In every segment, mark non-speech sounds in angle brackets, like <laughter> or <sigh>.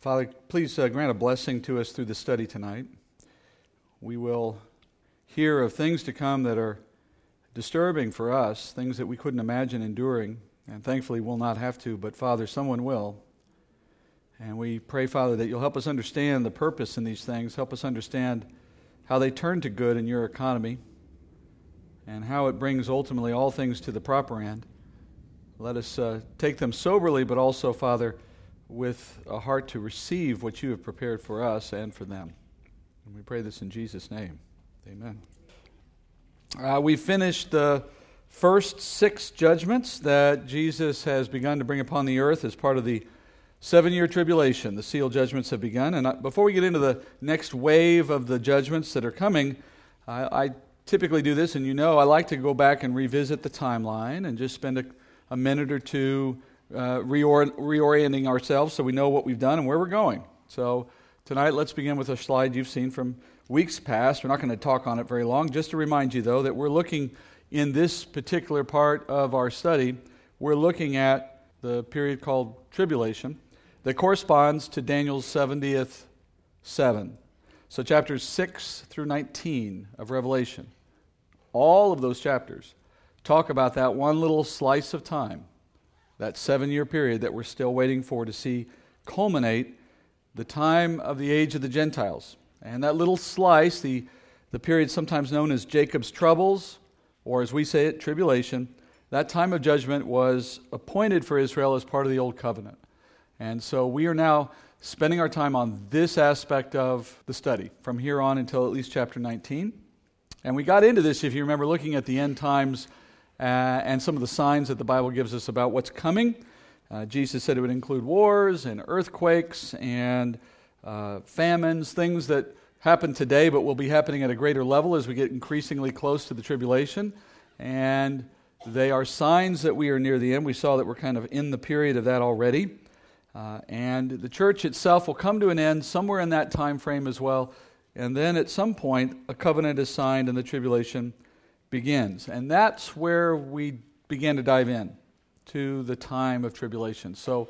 Father, please uh, grant a blessing to us through the study tonight. We will hear of things to come that are disturbing for us, things that we couldn't imagine enduring, and thankfully we'll not have to, but Father, someone will. And we pray, Father, that you'll help us understand the purpose in these things, help us understand how they turn to good in your economy, and how it brings ultimately all things to the proper end. Let us uh, take them soberly, but also, Father, with a heart to receive what you have prepared for us and for them. And we pray this in Jesus' name. Amen. Uh, we finished the first six judgments that Jesus has begun to bring upon the earth as part of the seven year tribulation. The seal judgments have begun. And uh, before we get into the next wave of the judgments that are coming, I, I typically do this, and you know I like to go back and revisit the timeline and just spend a, a minute or two uh, reor- reorienting ourselves so we know what we've done and where we're going. So tonight, let's begin with a slide you've seen from weeks past. We're not going to talk on it very long. Just to remind you, though, that we're looking in this particular part of our study, we're looking at the period called tribulation that corresponds to Daniel's 70th seven. So, chapters 6 through 19 of Revelation, all of those chapters talk about that one little slice of time that seven year period that we're still waiting for to see culminate the time of the age of the Gentiles. And that little slice, the, the period sometimes known as Jacob's troubles, or as we say it, tribulation, that time of judgment was appointed for Israel as part of the Old Covenant. And so we are now spending our time on this aspect of the study from here on until at least chapter 19. And we got into this, if you remember, looking at the end times uh, and some of the signs that the Bible gives us about what's coming. Uh, Jesus said it would include wars and earthquakes and uh, famines, things that happen today but will be happening at a greater level as we get increasingly close to the tribulation. And they are signs that we are near the end. We saw that we're kind of in the period of that already. Uh, and the church itself will come to an end somewhere in that time frame as well. And then at some point, a covenant is signed and the tribulation begins. And that's where we began to dive in to the time of tribulation. So,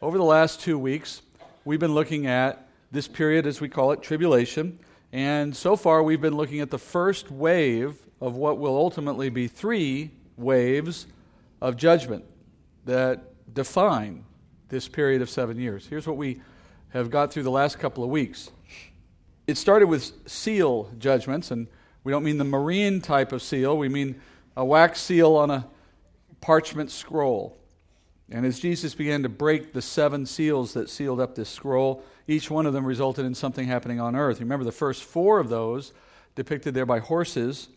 over the last two weeks, we've been looking at this period, as we call it, tribulation. And so far, we've been looking at the first wave of what will ultimately be three waves of judgment that define this period of seven years. Here's what we have got through the last couple of weeks. It started with seal judgments, and we don't mean the marine type of seal, we mean a wax seal on a parchment scroll. And as Jesus began to break the seven seals that sealed up this scroll, each one of them resulted in something happening on earth. Remember, the first four of those, depicted there by horses,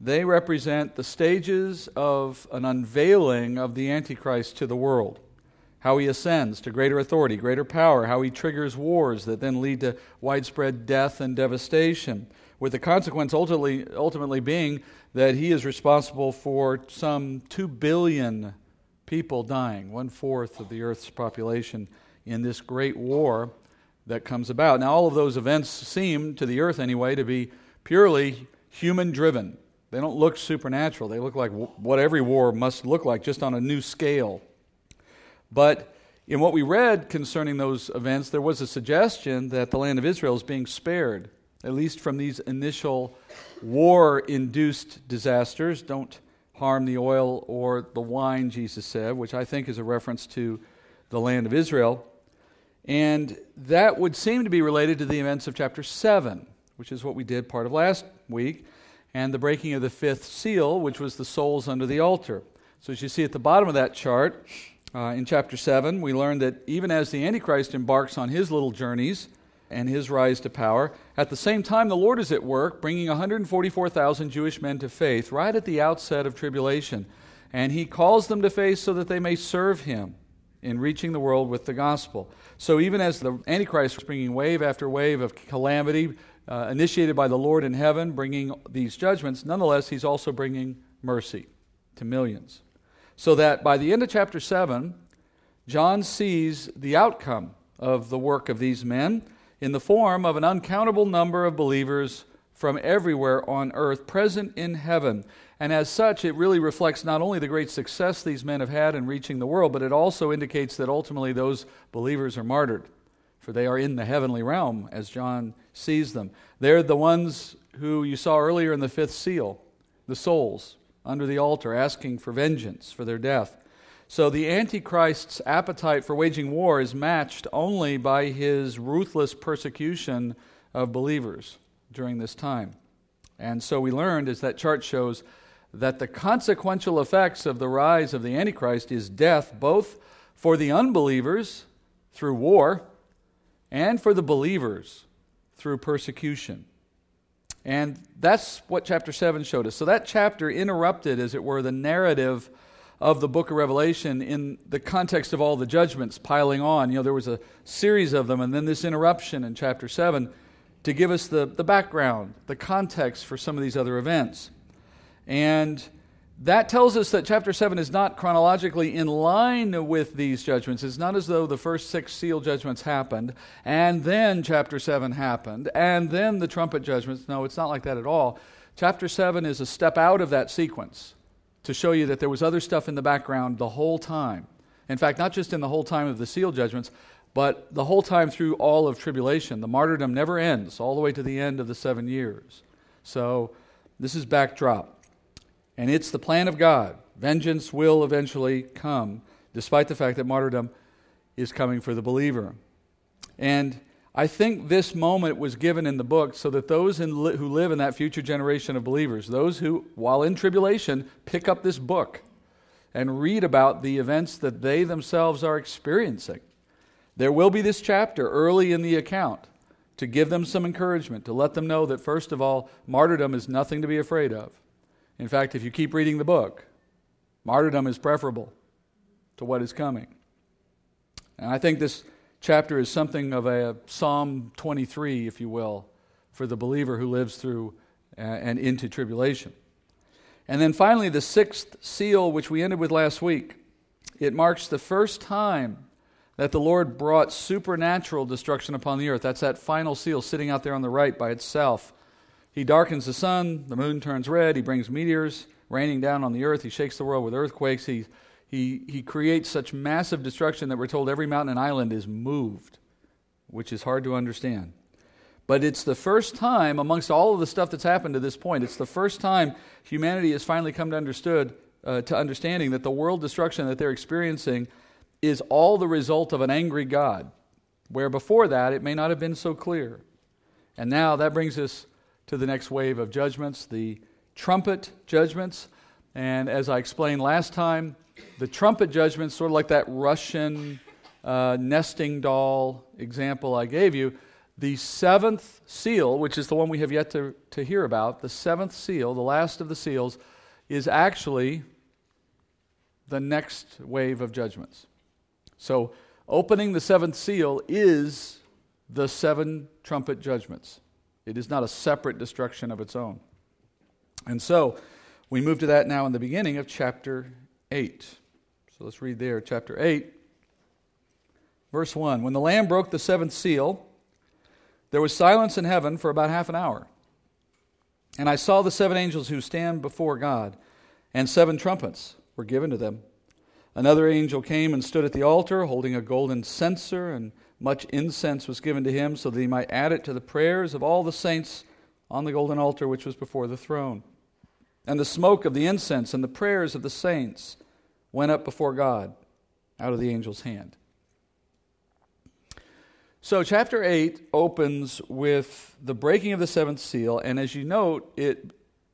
they represent the stages of an unveiling of the Antichrist to the world. How he ascends to greater authority, greater power, how he triggers wars that then lead to widespread death and devastation with the consequence ultimately, ultimately being that he is responsible for some 2 billion people dying, one fourth of the earth's population, in this great war that comes about. Now, all of those events seem, to the earth anyway, to be purely human driven. They don't look supernatural. They look like what every war must look like, just on a new scale. But in what we read concerning those events, there was a suggestion that the land of Israel is being spared at least from these initial war induced disasters. Don't harm the oil or the wine, Jesus said, which I think is a reference to the land of Israel. And that would seem to be related to the events of chapter 7, which is what we did part of last week, and the breaking of the fifth seal, which was the souls under the altar. So, as you see at the bottom of that chart, uh, in chapter 7, we learned that even as the Antichrist embarks on his little journeys, and his rise to power. At the same time, the Lord is at work, bringing 144,000 Jewish men to faith right at the outset of tribulation. And he calls them to faith so that they may serve him in reaching the world with the gospel. So even as the Antichrist is bringing wave after wave of calamity, uh, initiated by the Lord in heaven, bringing these judgments, nonetheless, he's also bringing mercy to millions. So that by the end of chapter 7, John sees the outcome of the work of these men in the form of an uncountable number of believers from everywhere on earth present in heaven. And as such, it really reflects not only the great success these men have had in reaching the world, but it also indicates that ultimately those believers are martyred for they are in the heavenly realm as John sees them. They're the ones who you saw earlier in the fifth seal, the souls under the altar asking for vengeance for their death. So the Antichrist's appetite for waging war is matched only by his ruthless persecution of believers during this time. And so we learned, as that chart shows, that the consequential effects of the rise of the Antichrist is death, both for the unbelievers through war and for the believers through persecution. And that's what chapter 7 showed us. So that chapter interrupted, as it were, the narrative of the book of Revelation in the context of all the judgments piling on. You know, there was a series of them, and then this interruption in chapter 7 to give us the, the background, the context for some of these other events. And that tells us that chapter 7 is not chronologically in line with these judgments. It's not as though the first six seal judgments happened, and then chapter 7 happened, and then the trumpet judgments. No, it's not like that at all. Chapter 7 is a step out of that sequence to show you that there was other stuff in the background the whole time. In fact, not just in the whole time of the seal judgments, but the whole time through all of tribulation. The martyrdom never ends, all the way to the end of the seven years. So, this is backdrop. And it's the plan of God. Vengeance will eventually come, despite the fact that martyrdom is coming for the believer. And I think this moment was given in the book so that those in, who live in that future generation of believers, those who, while in tribulation, pick up this book and read about the events that they themselves are experiencing, there will be this chapter early in the account to give them some encouragement, to let them know that, first of all, martyrdom is nothing to be afraid of. In fact, if you keep reading the book, martyrdom is preferable to what is coming. And I think this chapter is something of a Psalm 23, if you will, for the believer who lives through uh, and into tribulation. And then finally, the sixth seal, which we ended with last week, it marks the first time that the Lord brought supernatural destruction upon the earth. That's that final seal sitting out there on the right by itself. He darkens the sun, the moon turns red, he brings meteors raining down on the earth, he shakes the world with earthquakes, he, he, he creates such massive destruction that we're told every mountain and island is moved, which is hard to understand. But it's the first time, amongst all of the stuff that's happened to this point, it's the first time humanity has finally come to understood uh, to understanding that the world destruction that they're experiencing is all the result of an angry God, where before that it may not have been so clear. And now that brings us to the next wave of judgments, the trumpet judgments. And as I explained last time, the trumpet judgments, sort of like that Russian uh, nesting doll example I gave you, the seventh seal, which is the one we have yet to, to hear about, the seventh seal, the last of the seals, is actually the next wave of judgments. So, opening the seventh seal is the seven trumpet judgments. It is not a separate destruction of its own. And so, we move to that now in the beginning of chapter 8. So let's read there, chapter 8, verse 1. When the Lamb broke the seventh seal, there was silence in heaven for about half an hour. And I saw the seven angels who stand before God, and seven trumpets were given to them. Another angel came and stood at the altar, holding a golden censer, and much incense was given to him, so that he might add it to the prayers of all the saints on the golden altar which was before the throne. And the smoke of the incense and the prayers of the saints went up before God out of the angel's hand. So, chapter 8 opens with the breaking of the seventh seal, and as you note, it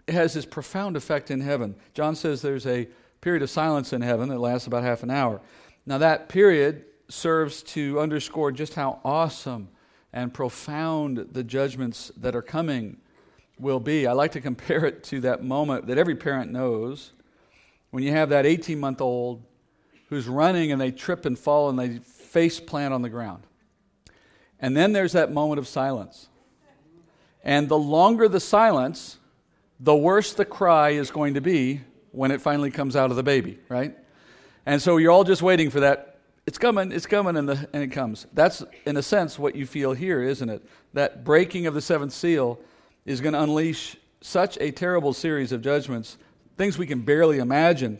has this profound effect in heaven. John says there's a period of silence in heaven that lasts about half an hour. Now, that period serves to underscore just how awesome and profound the judgments that are coming will be. I like to compare it to that moment that every parent knows when you have that 18 month old who's running and they trip and fall and they face plant on the ground. And then there's that moment of silence. And the longer the silence, the worse the cry is going to be when it finally comes out of the baby, right? And so you're all just waiting for that. It's coming, it's coming, and, the, and it comes. That's, in a sense, what you feel here, isn't it? That breaking of the seventh seal is going to unleash such a terrible series of judgments, things we can barely imagine.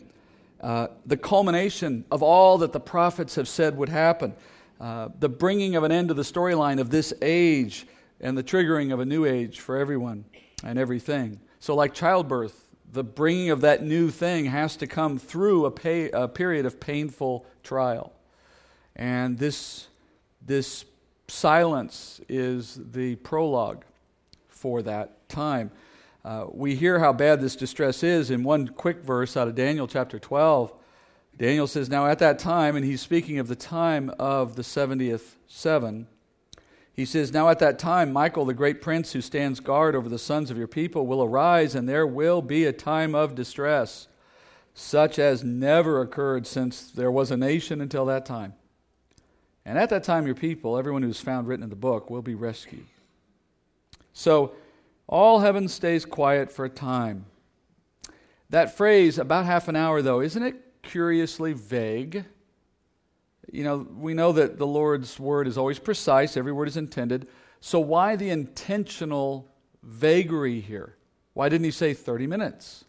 Uh, the culmination of all that the prophets have said would happen. uh, the bringing of an end to the storyline of this age and the triggering of a new age for everyone and everything. So, like childbirth, the bringing of that new thing has to come through a, pay, a period of painful trial. And this, this silence is the prologue for that time. Uh, we hear how bad this distress is in one quick verse out of Daniel chapter 12. Daniel says, Now at that time, and he's speaking of the time of the 70th seven, he says, Now at that time, Michael, the great prince who stands guard over the sons of your people, will arise, and there will be a time of distress, such as never occurred since there was a nation until that time. And at that time, your people, everyone who's found written in the book, will be rescued. So, all heaven stays quiet for a time. That phrase, about half an hour, though, isn't it curiously vague? You know, we know that the Lord's word is always precise, every word is intended. So, why the intentional vagary here? Why didn't he say 30 minutes?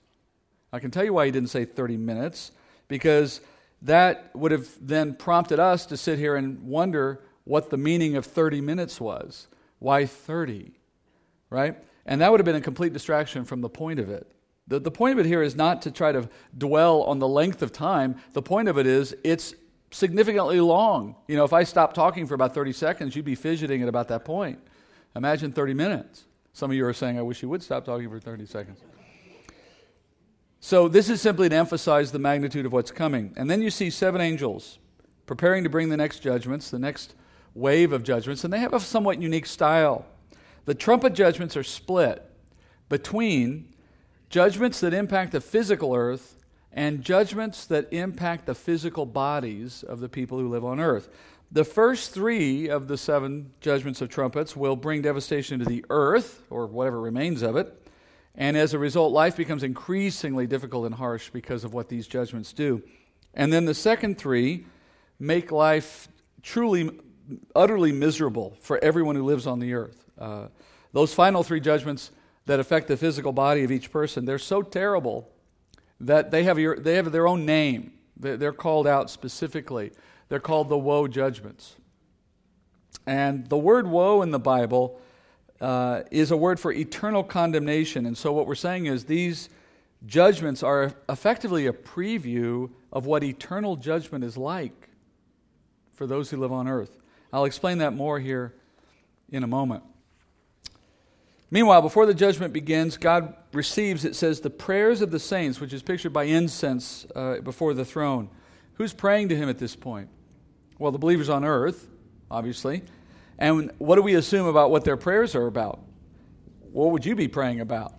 I can tell you why he didn't say 30 minutes, because that would have then prompted us to sit here and wonder what the meaning of 30 minutes was. Why 30? Right? And that would have been a complete distraction from the point of it. The, the point of it here is not to try to dwell on the length of time. The point of it is it's significantly long. You know, if I stopped talking for about 30 seconds, you'd be fidgeting at about that point. Imagine 30 minutes. Some of you are saying, I wish you would stop talking for 30 seconds. So, this is simply to emphasize the magnitude of what's coming. And then you see seven angels preparing to bring the next judgments, the next wave of judgments, and they have a somewhat unique style. The trumpet judgments are split between judgments that impact the physical earth and judgments that impact the physical bodies of the people who live on earth. The first three of the seven judgments of trumpets will bring devastation to the earth, or whatever remains of it. And as a result, life becomes increasingly difficult and harsh because of what these judgments do. And then the second three make life truly, utterly miserable for everyone who lives on the earth. Uh, those final three judgments that affect the physical body of each person, they're so terrible that they have, your, they have their own name. They're called out specifically. They're called the woe judgments. And the word woe in the Bible uh, is a word for eternal condemnation. And so, what we're saying is these judgments are effectively a preview of what eternal judgment is like for those who live on earth. I'll explain that more here in a moment. Meanwhile, before the judgment begins, God receives, it says, the prayers of the saints, which is pictured by incense uh, before the throne. Who's praying to him at this point? Well, the believers on earth, obviously. And what do we assume about what their prayers are about? What would you be praying about?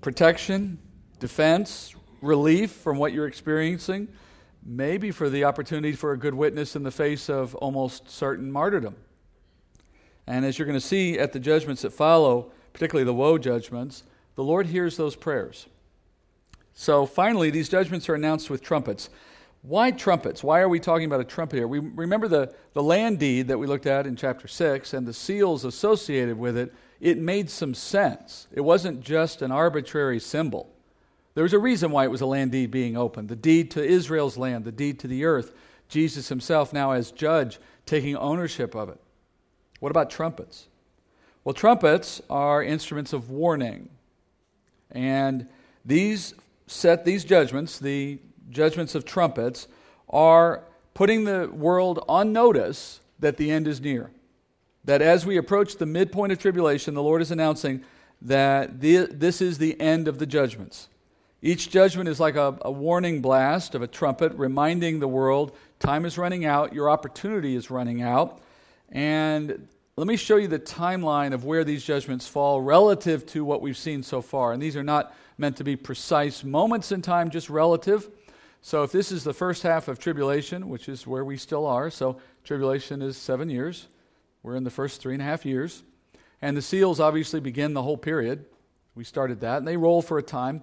Protection, defense, relief from what you're experiencing, maybe for the opportunity for a good witness in the face of almost certain martyrdom. And as you're going to see at the judgments that follow, particularly the woe judgments, the Lord hears those prayers. So finally, these judgments are announced with trumpets. Why trumpets? Why are we talking about a trumpet here? We remember the, the land deed that we looked at in chapter 6 and the seals associated with it. It made some sense. It wasn't just an arbitrary symbol. There was a reason why it was a land deed being opened the deed to Israel's land, the deed to the earth. Jesus himself, now as judge, taking ownership of it. What about trumpets? Well, trumpets are instruments of warning. And these set these judgments, the judgments of trumpets, are putting the world on notice that the end is near. That as we approach the midpoint of tribulation, the Lord is announcing that the, this is the end of the judgments. Each judgment is like a, a, warning blast of a trumpet reminding the world time is running out, your opportunity is running out, and let me show you the timeline of where these judgments fall relative to what we've seen so far. And these are not meant to be precise moments in time, just relative. So if this is the first half of tribulation, which is where we still are, so tribulation is seven years. We're in the first three and a half years. And the seals obviously begin the whole period. We started that, and they roll for a time.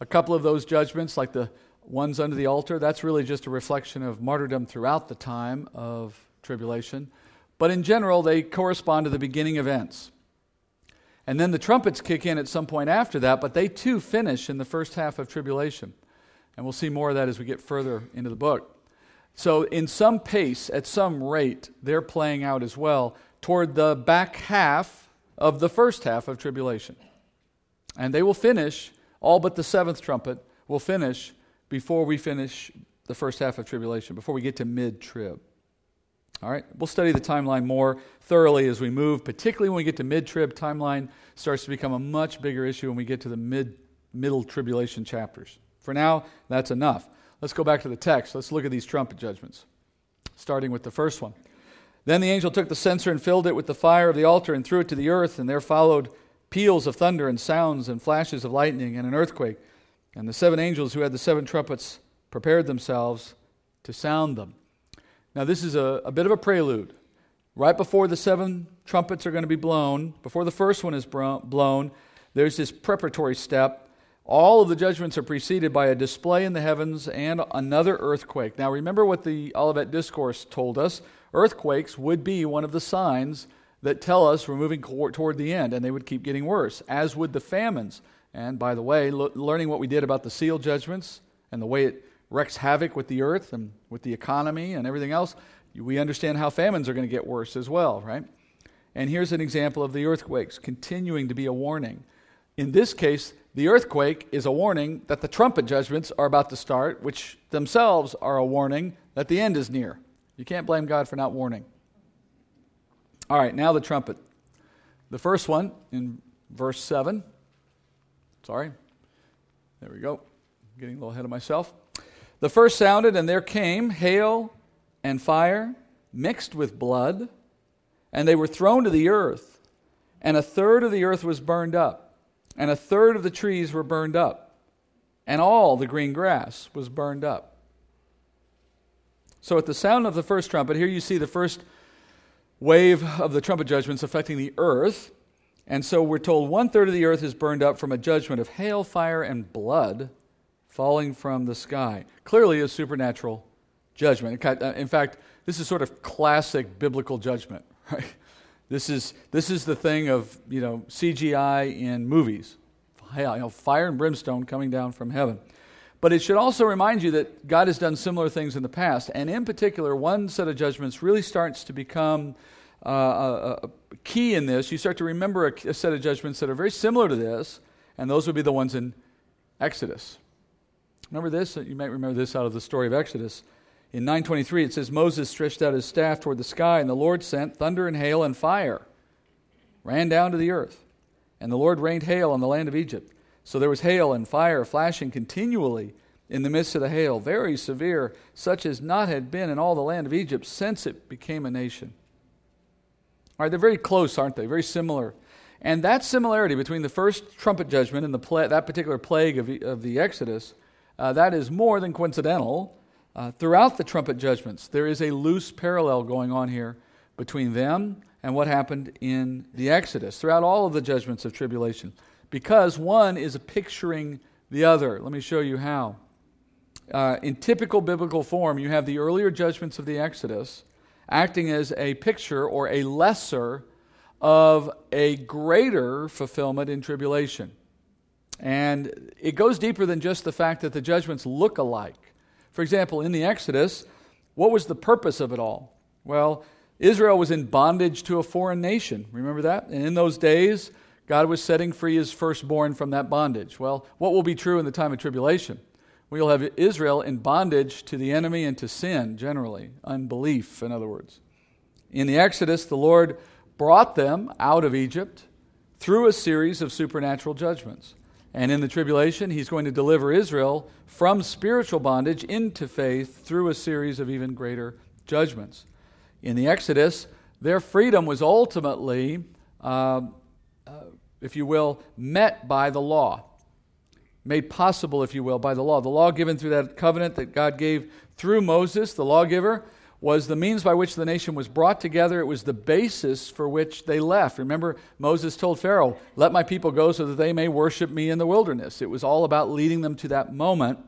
A couple of those judgments, like the ones under the altar, that's really just a reflection of martyrdom throughout the time of tribulation. But in general, they correspond to the beginning events. And then the trumpets kick in at some point after that, but they too finish in the first half of tribulation. And we'll see more of that as we get further into the book. So, in some pace, at some rate, they're playing out as well toward the back half of the first half of tribulation. And they will finish, all but the seventh trumpet will finish before we finish the first half of tribulation, before we get to mid trib. All right, we'll study the timeline more thoroughly as we move, particularly when we get to mid trib. Timeline starts to become a much bigger issue when we get to the mid middle tribulation chapters. For now, that's enough. Let's go back to the text. Let's look at these trumpet judgments, starting with the first one. Then the angel took the censer and filled it with the fire of the altar and threw it to the earth, and there followed peals of thunder and sounds and flashes of lightning and an earthquake. And the seven angels who had the seven trumpets prepared themselves to sound them. Now, this is a, a bit of a prelude. Right before the seven trumpets are going to be blown, before the first one is blown, there's this preparatory step all of the judgments are preceded by a display in the heavens and another earthquake. Now, remember what the Olivet Discourse told us earthquakes would be one of the signs that tell us we're moving toward the end, and they would keep getting worse, as would the famines. And by the way, lo- learning what we did about the seal judgments and the way it wreaks havoc with the earth and with the economy and everything else, we understand how famines are going to get worse as well, right? And here's an example of the earthquakes continuing to be a warning. In this case, the earthquake is a warning that the trumpet judgments are about to start, which themselves are a warning that the end is near. You can't blame God for not warning. All right, now the trumpet. The first one in verse 7. Sorry. There we go. getting a little ahead of myself. The first sounded, and there came hail and fire mixed with blood, and they were thrown to the earth, and a third of the earth was burned up and a third of the trees were burned up, and all the green grass was burned up. So, at the sound of the first trumpet, here you see the first wave of the trumpet judgments affecting the earth. And so we're told one third of the earth is burned up from a judgment of hail, fire, and blood falling from the sky. Clearly, a supernatural judgment. In fact, this is sort of classic biblical judgment, <laughs> right? This is, this is the thing of, you know, CGI in movies. You know, fire and brimstone coming down from heaven. But it should also remind you that God has done similar things in the past. And in particular, one set of judgments really starts to become uh, a, a, key in this. You start to remember a, a set of judgments that are very similar to this, and those would be the ones in Exodus. Remember this? You might remember this out of the story of Exodus. In 923, it says, Moses stretched out his staff toward the sky, and the Lord sent thunder and hail and fire, ran down to the earth. And the Lord rained hail on the land of Egypt. So there was hail and fire flashing continually in the midst of the hail, very severe, such as not had been in all the land of Egypt since it became a nation. All right, they're very close, aren't they? Very similar. And that similarity between the first trumpet judgment and the that particular plague of, of the Exodus, uh, that is more than coincidental. Uh, throughout the trumpet judgments, there is a loose parallel going on here between them and what happened in the Exodus, throughout all of the judgments of tribulation, because one is picturing the other. Let me show you how. Uh, in typical biblical form, you have the earlier judgments of the Exodus acting as a picture or a lesser of a greater fulfillment in tribulation. And it goes deeper than just the fact that the judgments look alike. For example, in the Exodus, what was the purpose of it all? Well, Israel was in bondage to a foreign nation. Remember that? And in those days, God was setting free his firstborn from that bondage. Well, what will be true in the time of tribulation? We'll have Israel in bondage to the enemy and to sin, generally, unbelief, in other words. In the Exodus, the Lord brought them out of Egypt through a series of supernatural judgments. And in the tribulation, he's going to deliver Israel from spiritual bondage into faith through a series of even greater judgments. In the Exodus, their freedom was ultimately, uh, uh, if you will, met by the law. Made possible, if you will, by the law. The law given through that covenant that God gave through Moses, the lawgiver, was the means by which the nation was brought together. It was the basis for which they left. Remember, Moses told Pharaoh, Let my people go so that they may worship me in the wilderness. It was all about leading them to that moment.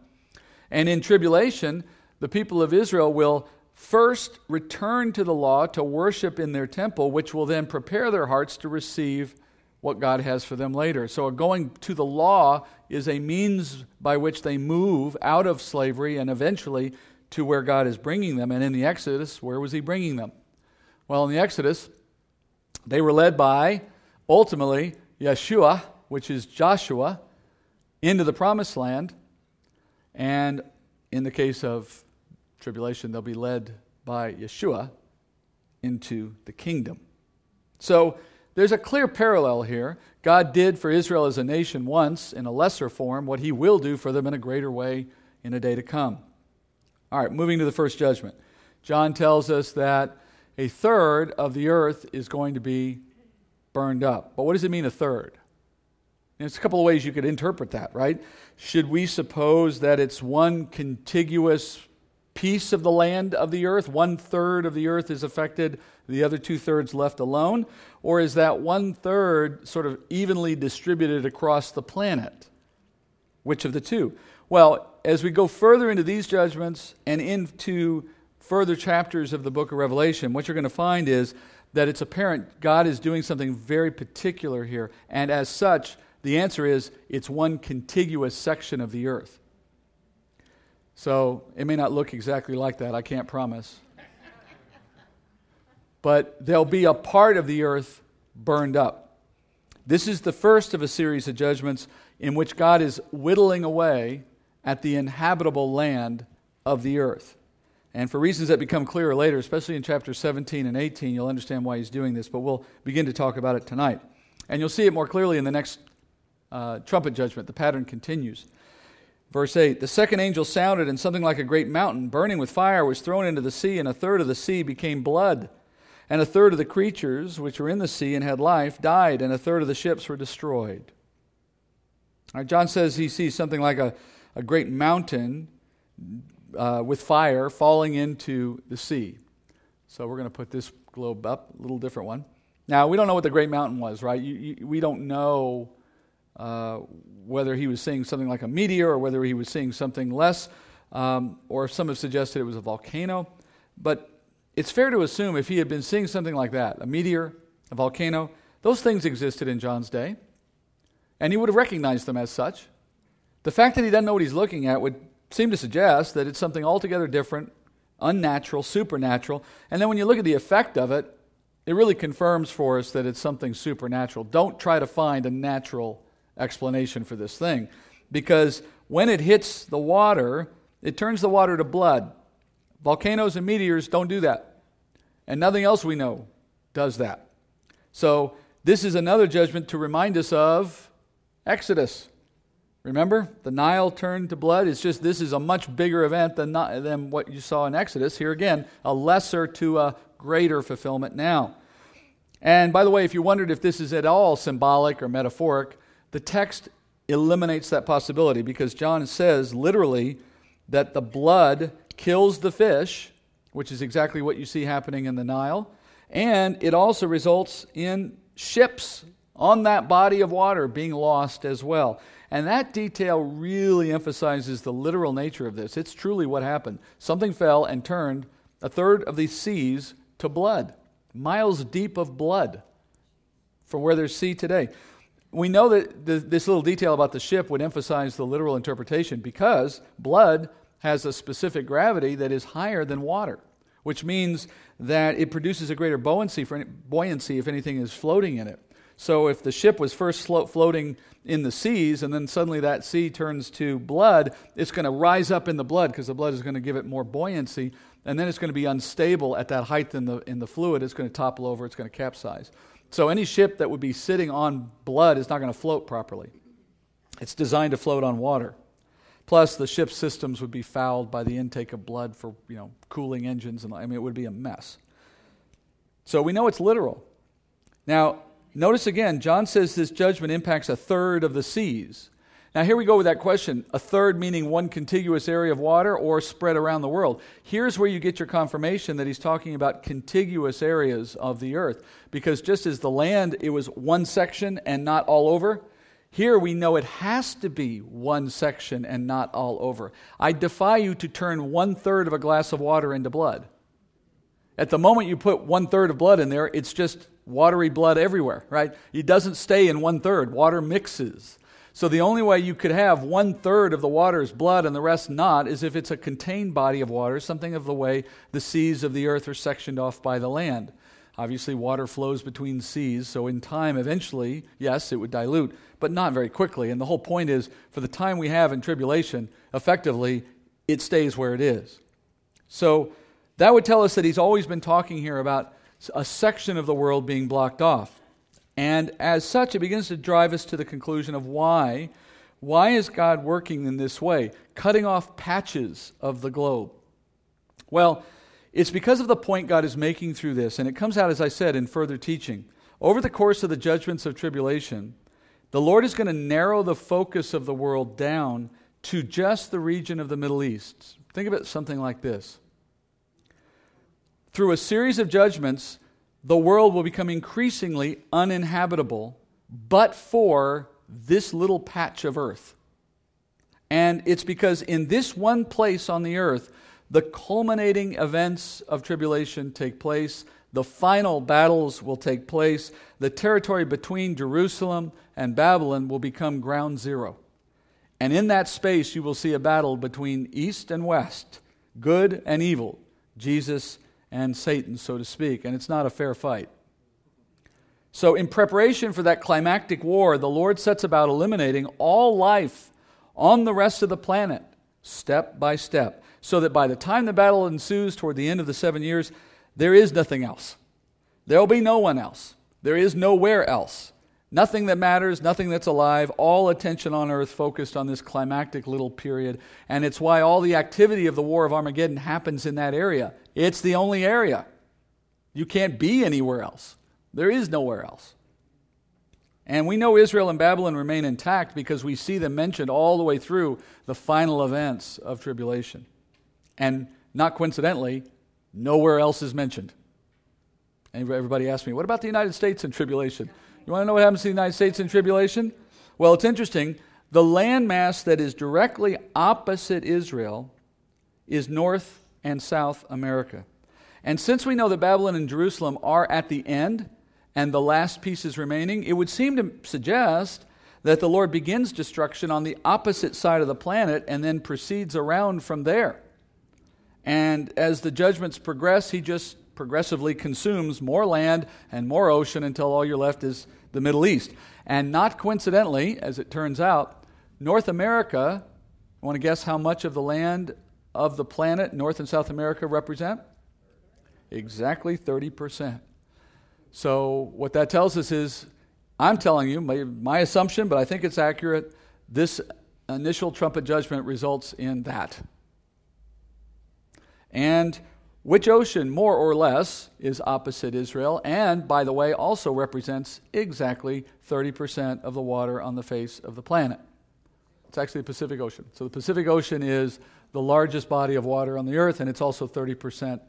And in tribulation, the people of Israel will first return to the law to worship in their temple, which will then prepare their hearts to receive what God has for them later. So, going to the law is a means by which they move out of slavery and eventually to where God is bringing them. And in the Exodus, where was He bringing them? Well, in the Exodus, they were led by, ultimately, Yeshua, which is Joshua, into the promised land. And in the case of tribulation, they'll be led by Yeshua into the kingdom. So there's a clear parallel here. God did for Israel as a nation once in a lesser form what he will do for them in a greater way in a day to come. All right, moving to the first judgment. John tells us that a third of the earth is going to be burned up. But what does it mean, a third? There's a couple of ways you could interpret that, right? Should we suppose that it's one contiguous piece of the land of the earth? One third of the earth is affected, the other two thirds left alone? Or is that one third sort of evenly distributed across the planet? Which of the two? Well, as we go further into these judgments and into further chapters of the book of Revelation, what you're going to find is that it's apparent God is doing something very particular here. And as such, the answer is it's one contiguous section of the earth. So it may not look exactly like that, I can't promise. but there'll be a part of the earth burned up. This is the first of a series of judgments in which God is whittling away at the inhabitable land of the earth. And for reasons that become clearer later, especially in chapters 17 and 18, you'll understand why he's doing this, but we'll begin to talk about it tonight. And you'll see it more clearly in the next uh, trumpet judgment. The pattern continues. Verse 8 The second angel sounded, and something like a great mountain, burning with fire, was thrown into the sea, and a third of the sea became blood. And a third of the creatures which were in the sea and had life died, and a third of the ships were destroyed. Right, John says he sees something like a a great mountain uh, with fire falling into the sea. So we're going to put this globe up, a little different one. Now, we don't know what the great mountain was, right? You, you, we don't know uh, whether he was seeing something like a meteor or whether he was seeing something less, um, or some have suggested it was a volcano. But it's fair to assume if he had been seeing something like that, a meteor, a volcano, those things existed in John's day, and he would have recognized them as such. The fact that he doesn't know what he's looking at would seem to suggest that it's something altogether different, unnatural, supernatural. And then when you look at the effect of it, it really confirms for us that it's something supernatural. Don't try to find a natural explanation for this thing because when it hits the water, it turns the water to blood. Volcanoes and meteors don't do that. And nothing else we know does that. So, this is another judgment to remind us of Exodus. Remember, the Nile turned to blood. It's just this is a much bigger event than, not, than what you saw in Exodus. Here again, a lesser to a greater fulfillment now. And by the way, if you wondered if this is at all symbolic or metaphoric, the text eliminates that possibility because John says literally that the blood kills the fish, which is exactly what you see happening in the Nile, and it also results in ships on that body of water being lost as well. And that detail really emphasizes the literal nature of this. It's truly what happened. Something fell and turned a third of these seas to blood, miles deep of blood from where there's sea today. We know that this little detail about the ship would emphasize the literal interpretation because blood has a specific gravity that is higher than water, which means that it produces a greater buoyancy, for any, buoyancy if anything is floating in it. So if the ship was first floating in the seas and then suddenly that sea turns to blood, it's going to rise up in the blood because the blood is going to give it more buoyancy. And then it's going to be unstable at that height in the, in the fluid. It's going to topple over, it's going to capsize. So any ship that would be sitting on blood is not going to float properly. It's designed to float on water. Plus, the ship's systems would be fouled by the intake of blood for you know cooling engines, and I mean it would be a mess. So we know it's literal. Now, Notice again, John says this judgment impacts a third of the seas. Now, here we go with that question a third meaning one contiguous area of water or spread around the world. Here's where you get your confirmation that he's talking about contiguous areas of the earth. Because just as the land, it was one section and not all over, here we know it has to be one section and not all over. I defy you to turn one third of a glass of water into blood. At the moment you put one third of blood in there, it's just watery blood everywhere, right? It doesn't stay in one third. Water mixes. So the only way you could have one third of the water is blood and the rest not is if it's a contained body of water, something of the way the seas of the earth are sectioned off by the land. Obviously, water flows between seas, so in time, eventually, yes, it would dilute, but not very quickly. And the whole point is, for the time we have in tribulation, effectively, it stays where it is. So that would tell us that he's always been talking here about a section of the world being blocked off. And as such, it begins to drive us to the conclusion of why. Why is God working in this way, cutting off patches of the globe? Well, it's because of the point God is making through this, and it comes out, as I said, in further teaching. Over the course of the judgments of tribulation, the Lord is going to narrow the focus of the world down to just the region of the Middle East. Think of it something like this. Through a series of judgments, the world will become increasingly uninhabitable, but for this little patch of earth. And it's because in this one place on the earth, the culminating events of tribulation take place. The final battles will take place. The territory between Jerusalem and Babylon will become ground zero. And in that space, you will see a battle between east and west, good and evil, Jesus and Satan, so to speak. And it's not a fair fight. So, in preparation for that climactic war, the Lord sets about eliminating all life on the rest of the planet, step by step so that by the time the battle ensues toward the end of the seven years, there is nothing else. There will be no one else. There is nowhere else. Nothing that matters, nothing that's alive, all attention on earth focused on this climactic little period. And it's why all the activity of the War of Armageddon happens in that area. It's the only area. You can't be anywhere else. There is nowhere else. And we know Israel and Babylon remain intact because we see them mentioned all the way through the final events of tribulation. And not coincidentally, nowhere else is mentioned. Everybody asks me, what about the United States in tribulation? You want to know what happens to the United States in tribulation? Well, it's interesting. The landmass that is directly opposite Israel is North and South America. And since we know that Babylon and Jerusalem are at the end and the last pieces remaining, it would seem to suggest that the Lord begins destruction on the opposite side of the planet and then proceeds around from there. And as the judgments progress, he just progressively consumes more land and more ocean until all you're left is the Middle East. And not coincidentally, as it turns out, North America, want to guess how much of the land of the planet North and South America represent? Exactly 30%. So, what that tells us is I'm telling you, my, my assumption, but I think it's accurate, this initial trumpet judgment results in that. And which ocean, more or less, is opposite Israel, and, by the way, also represents exactly 30% of the water on the face of the planet. It's actually the Pacific Ocean. So the Pacific Ocean is the largest body of water on the earth, and it's also 30%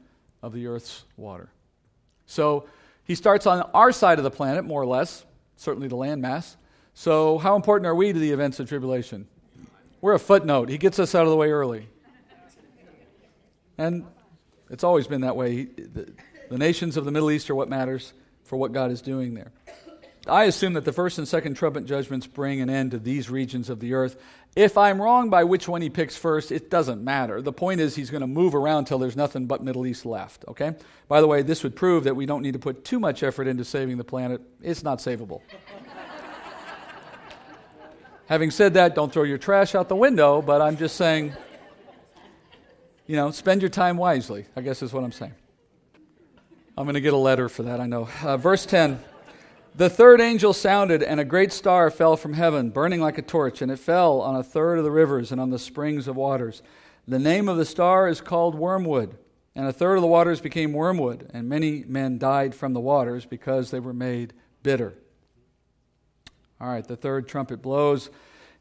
of the earth's water. So he starts on our side of the planet, more or less, certainly the landmass. So, how important are we to the events of tribulation? We're a footnote. He gets us out of the way early. And it's always been that way. The, the nations of the Middle East are what matters for what God is doing there. I assume that the first and second trumpet judgments bring an end to these regions of the earth. If I'm wrong by which one he picks first, it doesn't matter. The point is he's going to move around until there's nothing but Middle East left, okay? By the way, this would prove that we don't need to put too much effort into saving the planet. It's not savable. <laughs> Having said that, don't throw your trash out the window, but I'm just saying you know, spend your time wisely, I guess is what I'm saying. I'm going to get a letter for that, I know. Uh, verse 10 The third angel sounded, and a great star fell from heaven, burning like a torch, and it fell on a third of the rivers and on the springs of waters. The name of the star is called Wormwood, and a third of the waters became wormwood, and many men died from the waters because they were made bitter. All right, the third trumpet blows.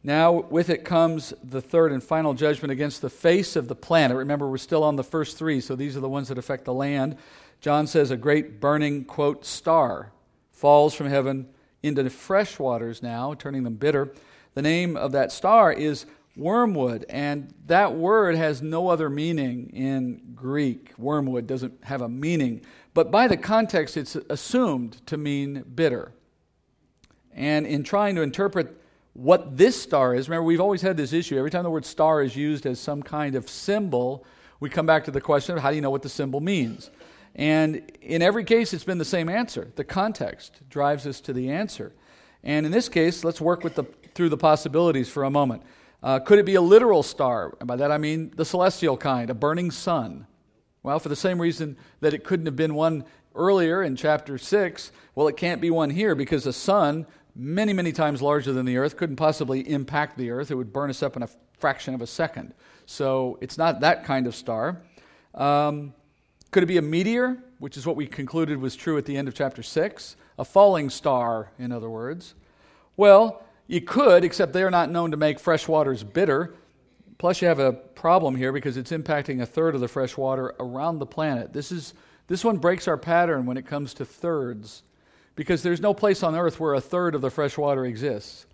Now, with it comes the third and final judgment against the face of the planet. Remember, we're still on the first three, so these are the ones that affect the land. John says a great burning, quote, star falls from heaven into fresh waters now, turning them bitter. The name of that star is wormwood, and that word has no other meaning in Greek. Wormwood doesn't have a meaning, but by the context, it's assumed to mean bitter. And in trying to interpret what this star is. Remember, we've always had this issue. Every time the word star is used as some kind of symbol, we come back to the question of how do you know what the symbol means? And in every case, it's been the same answer. The context drives us to the answer. And in this case, let's work with the, through the possibilities for a moment. Uh, could it be a literal star? And by that I mean the celestial kind, a burning sun. Well, for the same reason that it couldn't have been one earlier in chapter 6, well, it can't be one here because the sun, many, many times larger than the earth, couldn't possibly impact the earth. It would burn us up in a fraction of a second. So it's not that kind of star. Um, could it be a meteor, which is what we concluded was true at the end of chapter 6? A falling star, in other words. Well, you could, except they are not known to make fresh waters bitter. Plus, you have a problem here because it's impacting a third of the fresh water around the planet. This, is, this one breaks our pattern when it comes to thirds because there's no place on earth where a third of the fresh water exists.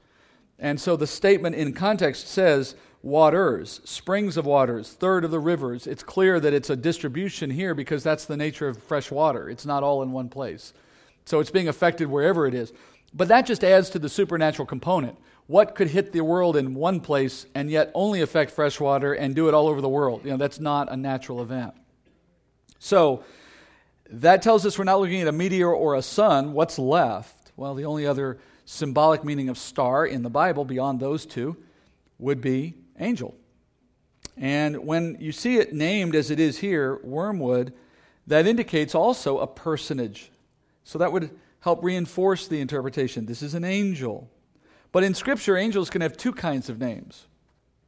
And so the statement in context says waters, springs of waters, third of the rivers. It's clear that it's a distribution here because that's the nature of fresh water. It's not all in one place. So it's being affected wherever it is. But that just adds to the supernatural component. What could hit the world in one place and yet only affect fresh water and do it all over the world? You know, that's not a natural event. So that tells us we're not looking at a meteor or a sun. What's left? Well, the only other symbolic meaning of star in the Bible beyond those two would be angel. And when you see it named as it is here, wormwood, that indicates also a personage. So that would help reinforce the interpretation. This is an angel. But in Scripture, angels can have two kinds of names.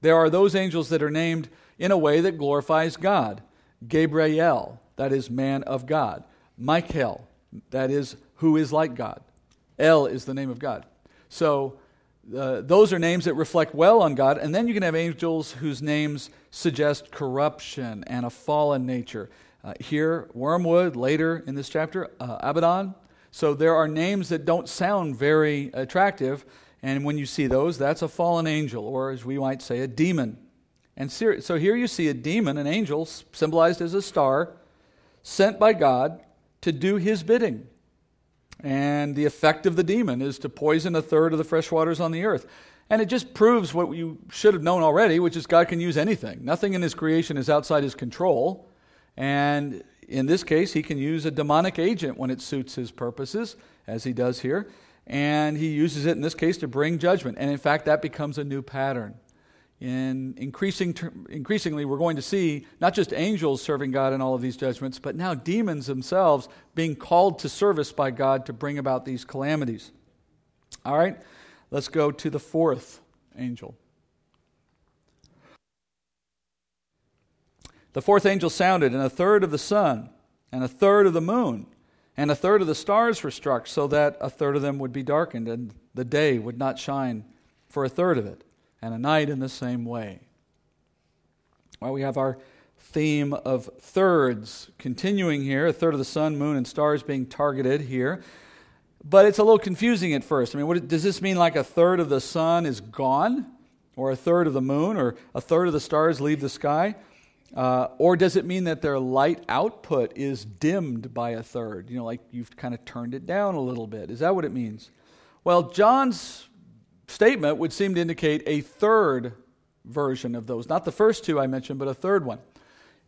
There are those angels that are named in a way that glorifies God Gabriel, that is man of God. Michael, that is who is like God. El is the name of God. So uh, those are names that reflect well on God. And then you can have angels whose names suggest corruption and a fallen nature. Uh, here, wormwood, later in this chapter, uh, Abaddon, so there are names that don't sound very attractive, and when you see those, that's a fallen angel, or as we might say, a demon. And so here you see a demon, an angel, symbolized as a star, sent by God to do his bidding. And the effect of the demon is to poison a third of the fresh waters on the earth. And it just proves what you should have known already, which is God can use anything. Nothing in his creation is outside his control. And in this case, he can use a demonic agent when it suits his purposes, as he does here. And he uses it in this case to bring judgment. And in fact, that becomes a new pattern. In increasing, increasingly, we're going to see not just angels serving God in all of these judgments, but now demons themselves being called to service by God to bring about these calamities. All right, let's go to the fourth angel. The fourth angel sounded, and a third of the sun, and a third of the moon, and a third of the stars were struck, so that a third of them would be darkened, and the day would not shine for a third of it, and a night in the same way. Well, we have our theme of thirds continuing here a third of the sun, moon, and stars being targeted here. But it's a little confusing at first. I mean, what, does this mean like a third of the sun is gone? Or a third of the moon? Or a third of the stars leave the sky? Uh, or does it mean that their light output is dimmed by a third? You know, like you've kind of turned it down a little bit. Is that what it means? Well, John's statement would seem to indicate a third version of those. Not the first two I mentioned, but a third one.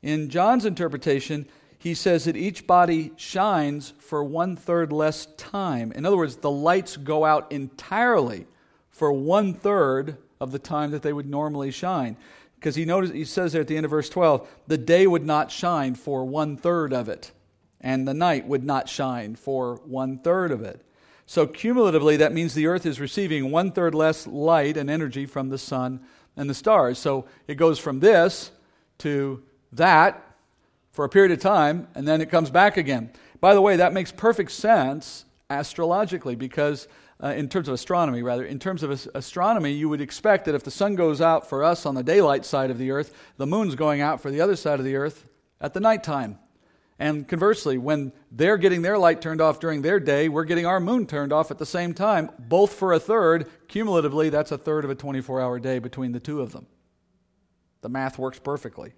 In John's interpretation, he says that each body shines for one third less time. In other words, the lights go out entirely for one third of the time that they would normally shine because he notice he says there at the end of verse 12 the day would not shine for one third of it and the night would not shine for one third of it so cumulatively that means the earth is receiving one third less light and energy from the sun and the stars so it goes from this to that for a period of time and then it comes back again by the way that makes perfect sense astrologically because uh, in terms of astronomy, rather, in terms of astronomy, you would expect that if the sun goes out for us on the daylight side of the earth, the moon's going out for the other side of the earth at the nighttime. And conversely, when they're getting their light turned off during their day, we're getting our moon turned off at the same time, both for a third. Cumulatively, that's a third of a 24 hour day between the two of them. The math works perfectly.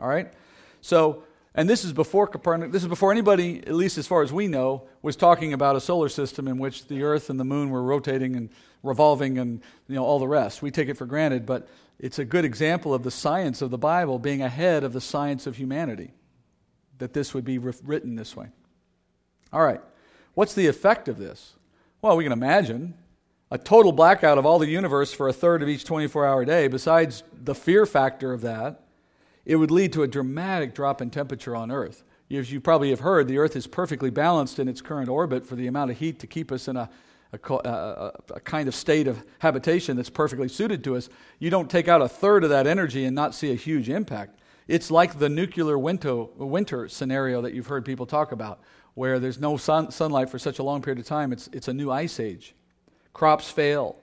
All right? So, And this is before Copernicus, this is before anybody, at least as far as we know, was talking about a solar system in which the Earth and the Moon were rotating and revolving and you know all the rest. We take it for granted, but it's a good example of the science of the Bible being ahead of the science of humanity. That this would be written this way. All right. What's the effect of this? Well, we can imagine a total blackout of all the universe for a third of each 24 hour day, besides the fear factor of that, it would lead to a dramatic drop in temperature on Earth. As you probably have heard, the Earth is perfectly balanced in its current orbit for the amount of heat to keep us in a, a, a, a, kind of state of habitation that's perfectly suited to us. You don't take out a third of that energy and not see a huge impact. It's like the nuclear winter, winter scenario that you've heard people talk about, where there's no sun, sunlight for such a long period of time. It's, it's a new ice age. Crops fail.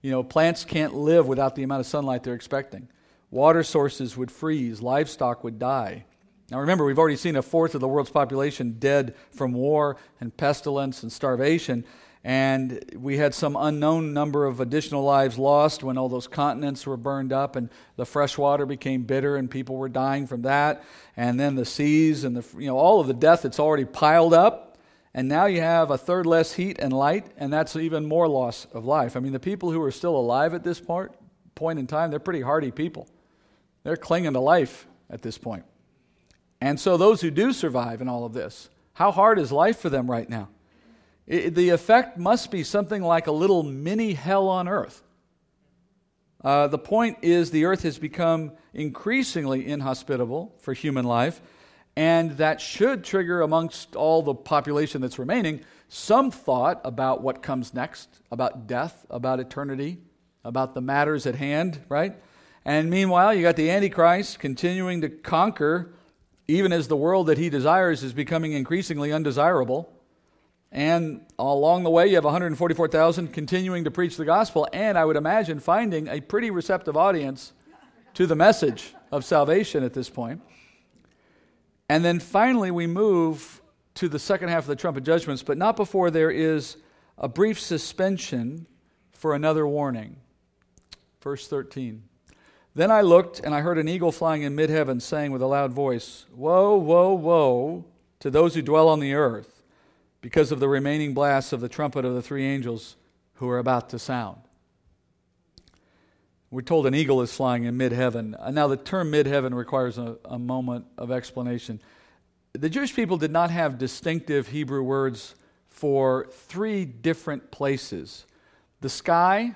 You know, plants can't live without the amount of sunlight they're expecting. Water sources would freeze. Livestock would die. Now remember, we've already seen a fourth of the world's population dead from war and pestilence and starvation. And we had some unknown number of additional lives lost when all those continents were burned up and the fresh water became bitter and people were dying from that. And then the seas and the, you know, all of the death that's already piled up. And now you have a third less heat and light, and that's even more loss of life. I mean, the people who are still alive at this point, point in time, they're pretty hardy people. They're clinging to life at this point. And so, those who do survive in all of this, how hard is life for them right now? It, the effect must be something like a little mini hell on earth. Uh, the point is, the earth has become increasingly inhospitable for human life, and that should trigger, amongst all the population that's remaining, some thought about what comes next, about death, about eternity, about the matters at hand, right? And meanwhile, you got the Antichrist continuing to conquer, even as the world that he desires is becoming increasingly undesirable. And along the way, you have 144,000 continuing to preach the gospel, and I would imagine finding a pretty receptive audience to the message of salvation at this point. And then finally, we move to the second half of the trumpet judgments, but not before there is a brief suspension for another warning. Verse 13. Then I looked, and I heard an eagle flying in mid heaven, saying with a loud voice, Woe, woe, woe to those who dwell on the earth because of the remaining blasts of the trumpet of the three angels who are about to sound. We're told an eagle is flying in mid heaven. Uh, now, the term mid heaven requires a, a, moment of explanation. The Jewish people did not have distinctive Hebrew words for three different places the sky,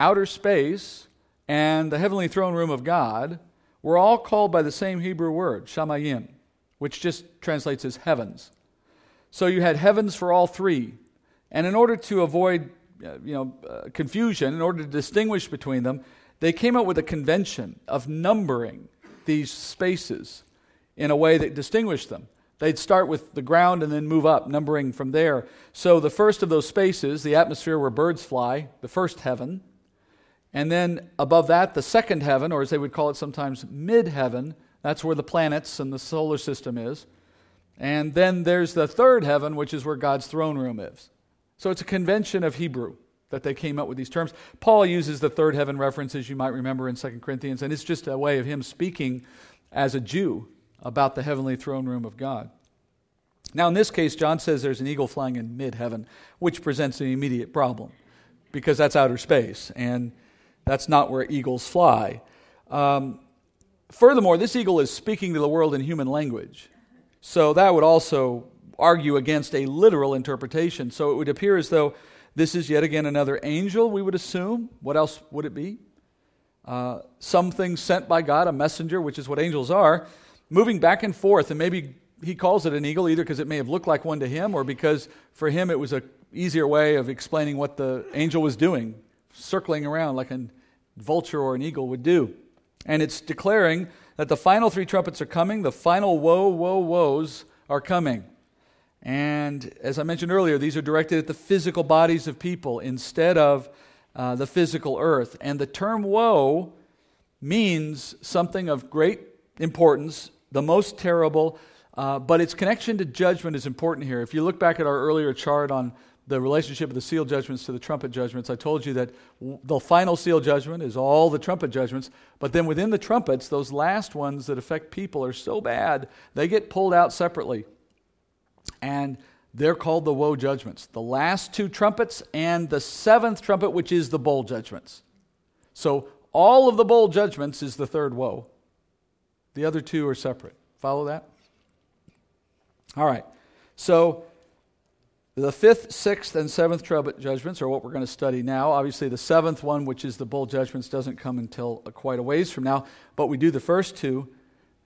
outer space, and the heavenly throne room of God were all called by the same Hebrew word, shamayim, which just translates as heavens. So you had heavens for all three. And in order to avoid uh, you know, uh, confusion, in order to distinguish between them, they came up with a convention of numbering these spaces in a way that distinguished them. They'd start with the ground and then move up, numbering from there. So the first of those spaces, the atmosphere where birds fly, the first heaven. And then above that, the second heaven, or as they would call it sometimes, mid heaven. That's where the planets and the solar system is. And then there's the third heaven, which is where God's throne room is. So it's a convention of Hebrew that they came up with these terms. Paul uses the third heaven reference, as you might remember in 2 Corinthians, and it's just a way of him speaking as a Jew about the heavenly throne room of God. Now, in this case, John says there's an eagle flying in mid heaven, which presents an immediate problem because that's outer space, and that's not where eagles fly. Um, furthermore, this eagle is speaking to the world in human language. So that would also argue against a literal interpretation. So it would appear as though this is yet again another angel, we would assume. What else would it be? Uh, something sent by God, a messenger, which is what angels are, moving back and forth. And maybe he calls it an eagle either because it may have looked like one to him or because for him it was an easier way of explaining what the angel was doing, circling around like a vulture or an eagle would do. And it's declaring that the final three trumpets are coming, the final woe, woe, woes are coming. And as I mentioned earlier, these are directed at the physical bodies of people instead of uh, the physical earth. And the term woe means something of great importance, the most terrible, uh, but its connection to judgment is important here. If you look back at our earlier chart on the relationship of the seal judgments to the trumpet judgments. I told you that the final seal judgment is all the trumpet judgments, but then within the trumpets, those last ones that affect people are so bad, they get pulled out separately. And they're called the woe judgments. The last two trumpets and the seventh trumpet, which is the bowl judgments. So all of the bowl judgments is the third woe. The other two are separate. Follow that? All right. So the fifth, sixth, and seventh judgments are what we're going to study now. Obviously, the seventh one, which is the bowl judgments, doesn't come until quite a ways from now, but we do the first two.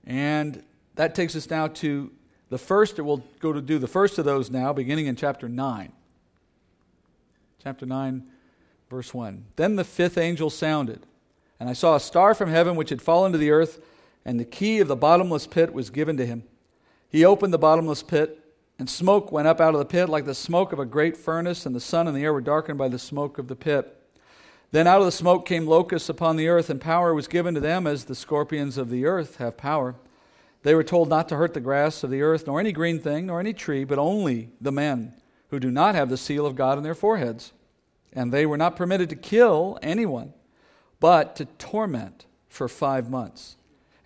And that takes us now to the first, we'll go to do the first of those now, beginning in chapter 9. Chapter 9, verse 1. Then the fifth angel sounded, and I saw a star from heaven which had fallen to the earth, and the key of the bottomless pit was given to him. He opened the bottomless pit and smoke went up out of the pit like the smoke of a great furnace, and the sun and the air were darkened by the smoke of the pit. Then out of the smoke came locusts upon the earth, and power was given to them as the scorpions of the earth have power. They were told not to hurt the grass of the earth, nor any green thing, nor any tree, but only the men who do not have the seal of God on their foreheads. And they were not permitted to kill anyone, but to torment for five months.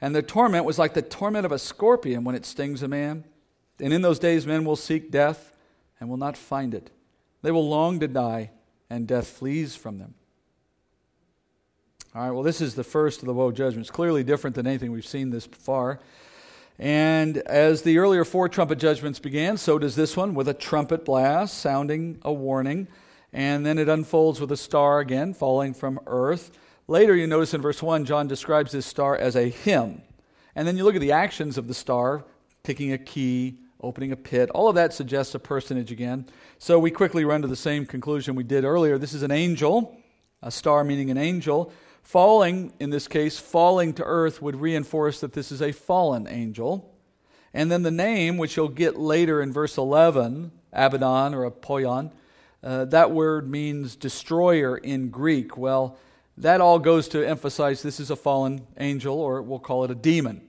And the torment was like the torment of a scorpion when it stings a man. And in those days, men will seek death and will not find it. They will long to die, and death flees from them. All right, well, this is the first of the woe judgments. Clearly different than anything we've seen this far. And as the earlier four trumpet judgments began, so does this one with a trumpet blast sounding a warning. And then it unfolds with a star again falling from earth. Later, you notice in verse 1, John describes this star as a him. And then you look at the actions of the star, picking a key, opening a pit. All of that suggests a personage again. So we quickly run to the same conclusion we did earlier. This is an angel, a star meaning an angel. Falling, in this case, falling to earth would reinforce that this is a fallen angel. And then the name, which you'll get later in verse 11, Abaddon or Apollyon, uh, that word means destroyer in Greek. Well, that all goes to emphasize this is a fallen angel, or we'll call it a demon.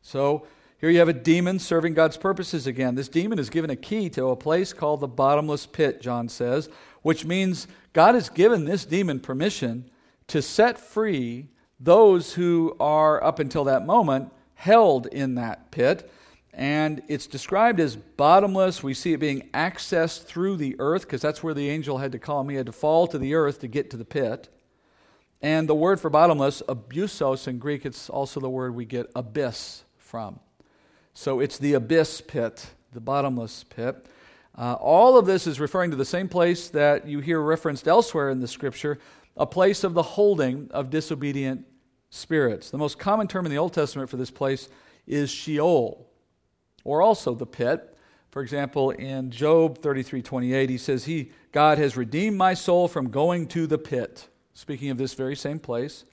So here you have a demon serving God's purposes again. This demon is given a key to a place called the bottomless pit, John says, which means God has given this demon permission to set free those who are, up until that moment, held in that pit. And it's described as bottomless. We see it being accessed through the earth, because that's where the angel had to come. He had to fall to the earth to get to the pit. And the word for bottomless, abusos in Greek, it's also the word we get abyss from. So it's the abyss pit, the bottomless pit. Uh, all of this is referring to the same place that you hear referenced elsewhere in the scripture, a place of the holding of disobedient spirits. The most common term in the Old Testament for this place is Sheol, or also the pit. For example, in Job 33 28, he says, he, God has redeemed my soul from going to the pit. Speaking of this very same place.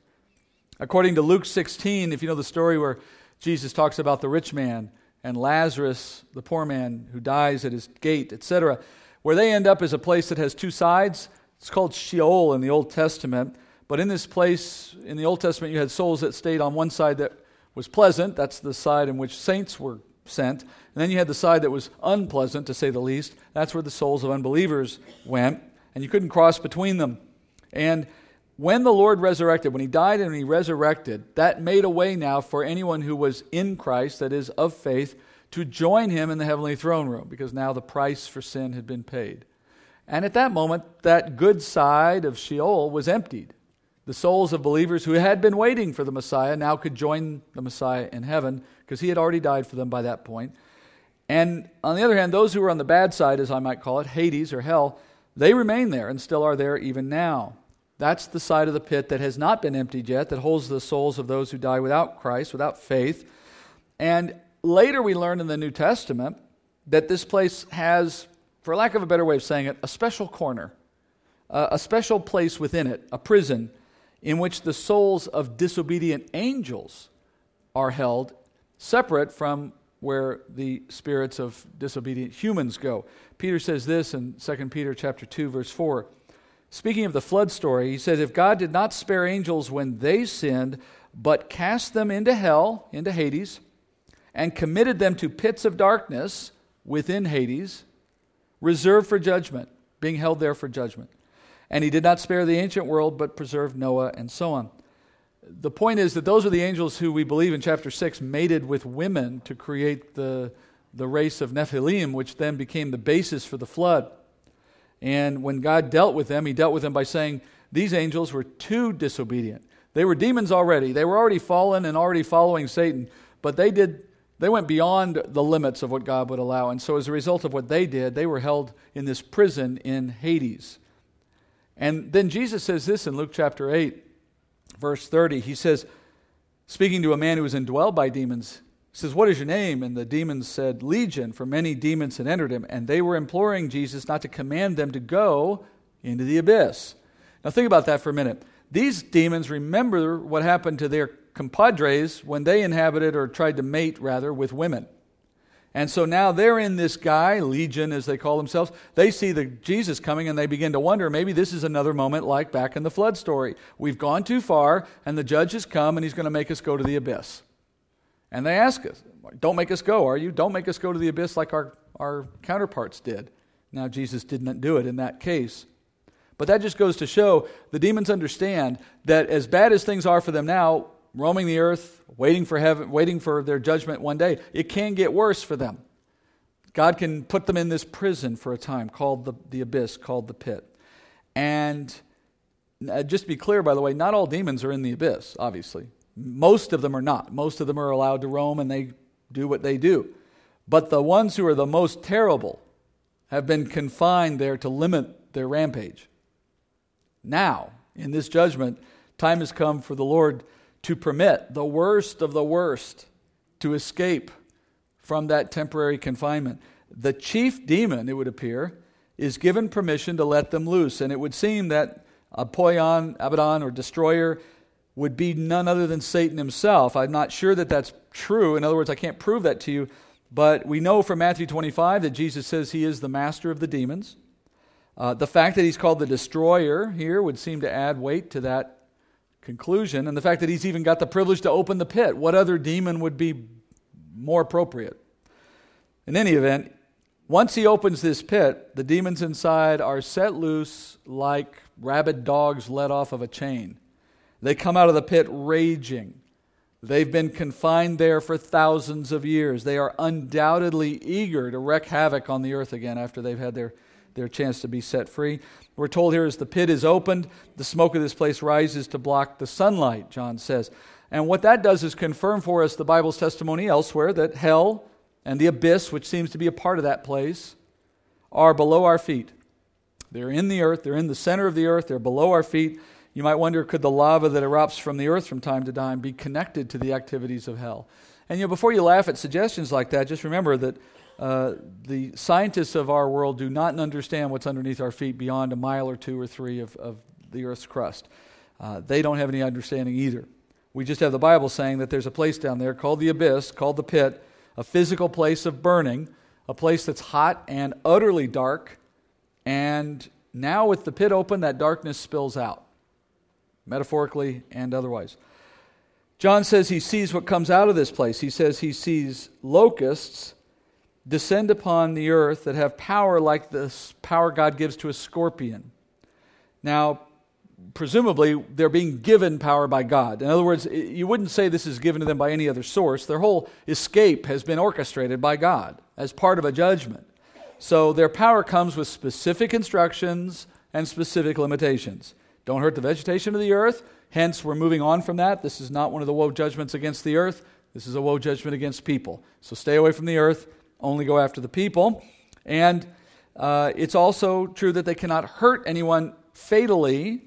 According to Luke 16, if you know the story where Jesus talks about the rich man and Lazarus, the poor man who dies at his gate, etc. Where they end up is a place that has two sides. It's called Sheol in the Old Testament. But in this place, in the Old Testament, you had souls that stayed on one side that was pleasant. That's the side in which saints were sent. And then you had the side that was unpleasant, to say the least. That's where the souls of unbelievers went. And you couldn't cross between them. And when the Lord resurrected, when he died and he resurrected, that made a way now for anyone who was in Christ, that is, of faith, to join him in the heavenly throne room, because now the price for sin had been paid. And at that moment, that good side of Sheol was emptied. The souls of believers who had been waiting for the Messiah now could join the Messiah in heaven, because he had already died for them by that point. And on the other hand, those who were on the bad side, as I might call it, Hades or hell, they remain there and still are there even now. That's the side of the pit that has not been emptied yet, that holds the souls of those who die without Christ, without faith. And later we learn in the New Testament that this place has, for lack of a better way of saying it, a special corner, a special place within it, a prison, in which the souls of disobedient angels are held, separate from where the spirits of disobedient humans go. Peter says this in 2 Peter chapter 2 verse 4. Speaking of the flood story, he says, If God did not spare angels when they sinned, but cast them into hell, into Hades, and committed them to pits of darkness within Hades, reserved for judgment, being held there for judgment. And he did not spare the ancient world, but preserved Noah and so on. The point is that those are the angels who we believe in chapter 6 mated with women to create the, the race of Nephilim, which then became the basis for the flood. And when God dealt with them, he dealt with them by saying these angels were too disobedient. They were demons already. They were already fallen and already following Satan, but they did they went beyond the limits of what God would allow. And so as a result of what they did, they were held in this prison in Hades. And then Jesus says this in Luke chapter 8, verse 30. He says, speaking to a man who was indwelled by demons, says, What is your name? And the demons said, Legion, for many demons had entered him. And they were imploring Jesus not to command them to go into the abyss. Now think about that for a minute. These demons remember what happened to their compadres when they inhabited or tried to mate, rather, with women. And so now they're in this guy, Legion as they call themselves. They see the Jesus coming and they begin to wonder maybe this is another moment like back in the flood story. We've gone too far and the judge has come and he's going to make us go to the abyss. And they ask us, Don't make us go, are you? Don't make us go to the abyss like our, our counterparts did. Now, Jesus didn't do it in that case. But that just goes to show the demons understand that as bad as things are for them now, roaming the earth, waiting for heaven, waiting for their judgment one day, it can get worse for them. God can put them in this prison for a time called the, the abyss, called the pit. And uh, just to be clear, by the way, not all demons are in the abyss, obviously. Most of them are not. Most of them are allowed to roam and they do what they do. But the ones who are the most terrible have been confined there to limit their rampage. Now, in this judgment, time has come for the Lord to permit the worst of the worst to escape from that temporary confinement. The chief demon, it would appear, is given permission to let them loose. And it would seem that Apollyon, Abaddon, or destroyer would be none other than Satan himself. I'm not sure that that's true. In other words, I can't prove that to you. But we know from Matthew 25 that Jesus says he is the master of the demons. Uh, the fact that he's called the destroyer here would seem to add weight to that conclusion. And the fact that he's even got the privilege to open the pit. What other demon would be more appropriate? In any event, once he opens this pit, the demons inside are set loose like rabid dogs let off of a chain. They come out of the pit raging. They've been confined there for thousands of years. They are undoubtedly eager to wreak havoc on the earth again after they've had their their chance to be set free. We're told here as the pit is opened, the smoke of this place rises to block the sunlight, John says. And what that does is confirm for us the Bible's testimony elsewhere that hell and the abyss, which seems to be a part of that place, are below our feet. They're in the earth, they're in the center of the earth, they're below our feet. You might wonder could the lava that erupts from the earth from time to time be connected to the activities of hell? And you know, before you laugh at suggestions like that, just remember that uh, the scientists of our world do not understand what's underneath our feet beyond a mile or two or three of, of the Earth's crust. Uh, they don't have any understanding either. We just have the Bible saying that there's a place down there called the abyss, called the pit, a physical place of burning, a place that's hot and utterly dark. And now, with the pit open, that darkness spills out, metaphorically and otherwise. John says he sees what comes out of this place. He says he sees locusts descend upon the earth that have power like the power God gives to a scorpion. Now, presumably, they're being given power by God. In other words, you wouldn't say this is given to them by any other source. Their whole escape has been orchestrated by God as part of a judgment. So their power comes with specific instructions and specific limitations. Don't hurt the vegetation of the earth. Hence, we're moving on from that. This is not one of the woe judgments against the earth. This is a woe judgment against people. So stay away from the earth only go after the people. And uh, it's also true that they cannot hurt anyone fatally.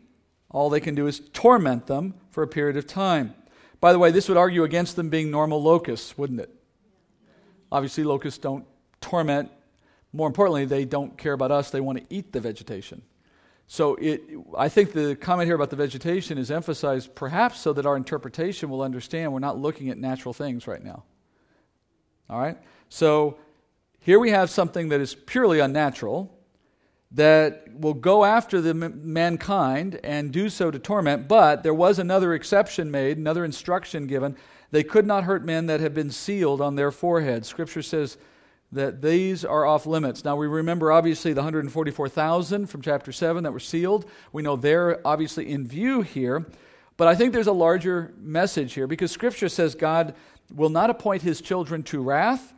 All they can do is torment them for a period of time. By the way, this would argue against them being normal locusts, wouldn't it? Obviously, locusts don't torment. More importantly, they don't care about us, they want to eat the vegetation. So it, I think the comment here about the vegetation is emphasized perhaps so that our interpretation will understand we're not looking at natural things right now. All right? So here we have something that is purely unnatural that will go after the mankind and do so to torment, but there was another exception made, another instruction given. They could not hurt men that had been sealed on their foreheads. Scripture says that these are off limits. Now, we remember obviously the 144,000 from chapter 7 that were sealed. We know they're obviously in view here. But I think there's a larger message here because Scripture says God will not appoint his children to wrath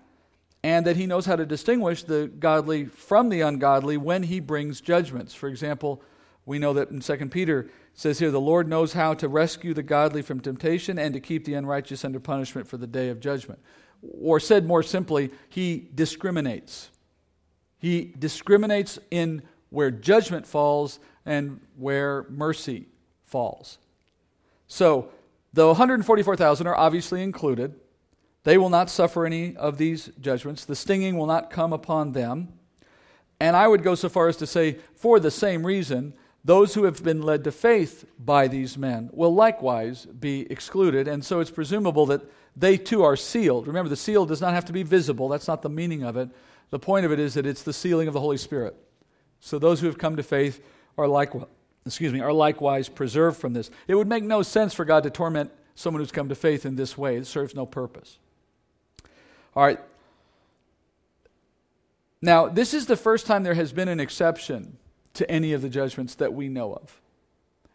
and that he knows how to distinguish the godly from the ungodly when he brings judgments. For example, we know that in 2 Peter says here, the Lord knows how to rescue the godly from temptation and to keep the unrighteous under punishment for the day of judgment. Or said more simply, he discriminates. He discriminates in where judgment falls and where mercy falls. So, the 144,000 are obviously included. They will not suffer any of these judgments. The stinging will not come upon them. And I would go so far as to say, for the same reason, those who have been led to faith by these men will likewise be excluded. And so it's presumable that they too are sealed. Remember, the seal does not have to be visible, that's not the meaning of it. The point of it is that it's the sealing of the Holy Spirit. So those who have come to faith are likewise, excuse me, are likewise preserved from this. It would make no sense for God to torment someone who's come to faith in this way. It serves no purpose. All right. Now, this is the first time there has been an exception to any of the judgments that we know of.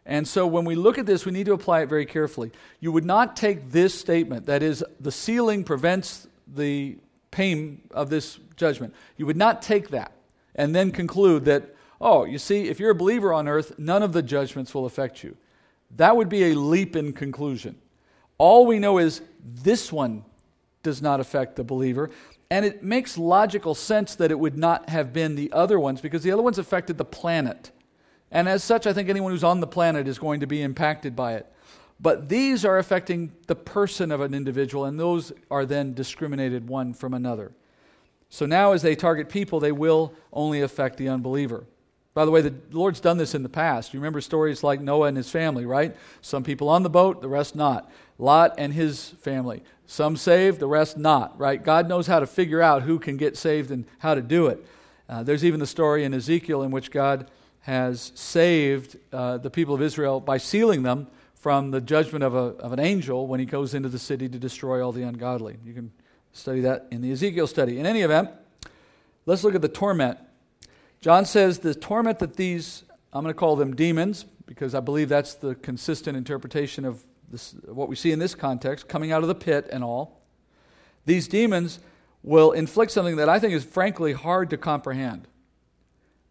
And so when we look at this, we need to apply it very carefully. You would not take this statement, that is, the sealing prevents the pain of this judgment. You would not take that and then conclude that, oh, you see, if you're a believer on earth, none of the judgments will affect you. That would be a leap in conclusion. All we know is this one does not affect the believer. And it makes logical sense that it would not have been the other ones because the other ones affected the planet. And as such, I think anyone who's on the planet is going to be impacted by it. But these are affecting the person of an individual, and those are then discriminated one from another. So now, as they target people, they will only affect the unbeliever. By the way, the Lord's done this in the past. You remember stories like Noah and his family, right? Some people on the boat, the rest not. Lot and his family. Some saved, the rest not, right? God knows how to figure out who can get saved and how to do it. Uh, there's even the story in Ezekiel in which God has saved uh, the people of Israel by sealing them from the judgment of, a, of an angel when he goes into the city to destroy all the ungodly. You can study that in the Ezekiel study. In any event, let's look at the torment. John says the torment that these, I'm going to call them demons, because I believe that's the consistent interpretation of this, what we see in this context, coming out of the pit and all, these demons will inflict something that I think is frankly hard to comprehend.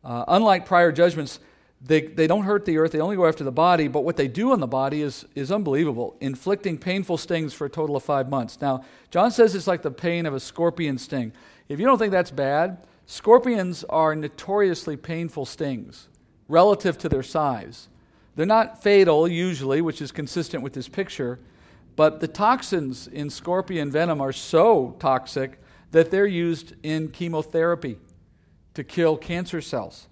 Uh, unlike prior judgments, they, they don't hurt the earth, they only go after the body, but what they do on the body is, is unbelievable, inflicting painful stings for a total of five months. Now, John says it's like the pain of a scorpion sting. If you don't think that's bad, scorpions are notoriously painful stings relative to their size. They're not fatal, usually, which is consistent with this picture, but the toxins in scorpion venom are so toxic that they're used in chemotherapy to kill cancer cells.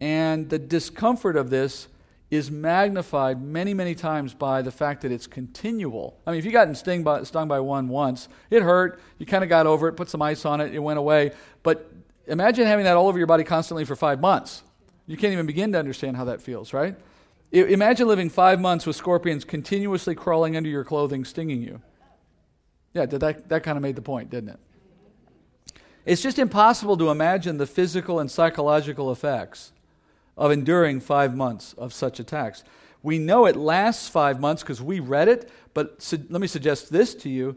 And the discomfort of this is magnified many, many times by the fact that it's continual. I mean, if you got stung by, stung by one once, it hurt, you kind of got over it, put some ice on it, it went away. But imagine having that all over your body constantly for five months. You can't even begin to understand how that feels, right? Imagine living five months with scorpions continuously crawling under your clothing, stinging you. Yeah, that, that kind of made the point, didn't it? It's just impossible to imagine the physical and psychological effects of enduring five months of such attacks. We know it lasts five months because we read it, but su- let me suggest this to you.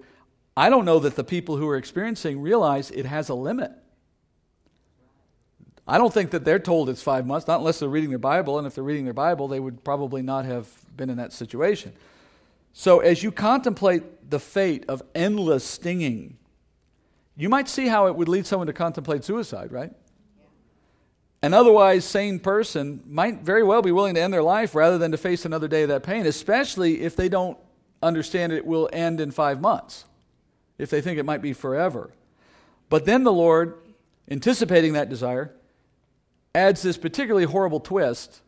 I don't know that the people who are experiencing realize it has a limit. I don't think that they're told it's five months, not unless they're reading their Bible. And if they're reading their Bible, they would probably not have been in that situation. So, as you contemplate the fate of endless stinging, you might see how it would lead someone to contemplate suicide, right? An otherwise sane person might very well be willing to end their life rather than to face another day of that pain, especially if they don't understand it will end in five months, if they think it might be forever. But then the Lord, anticipating that desire, adds this particularly horrible twist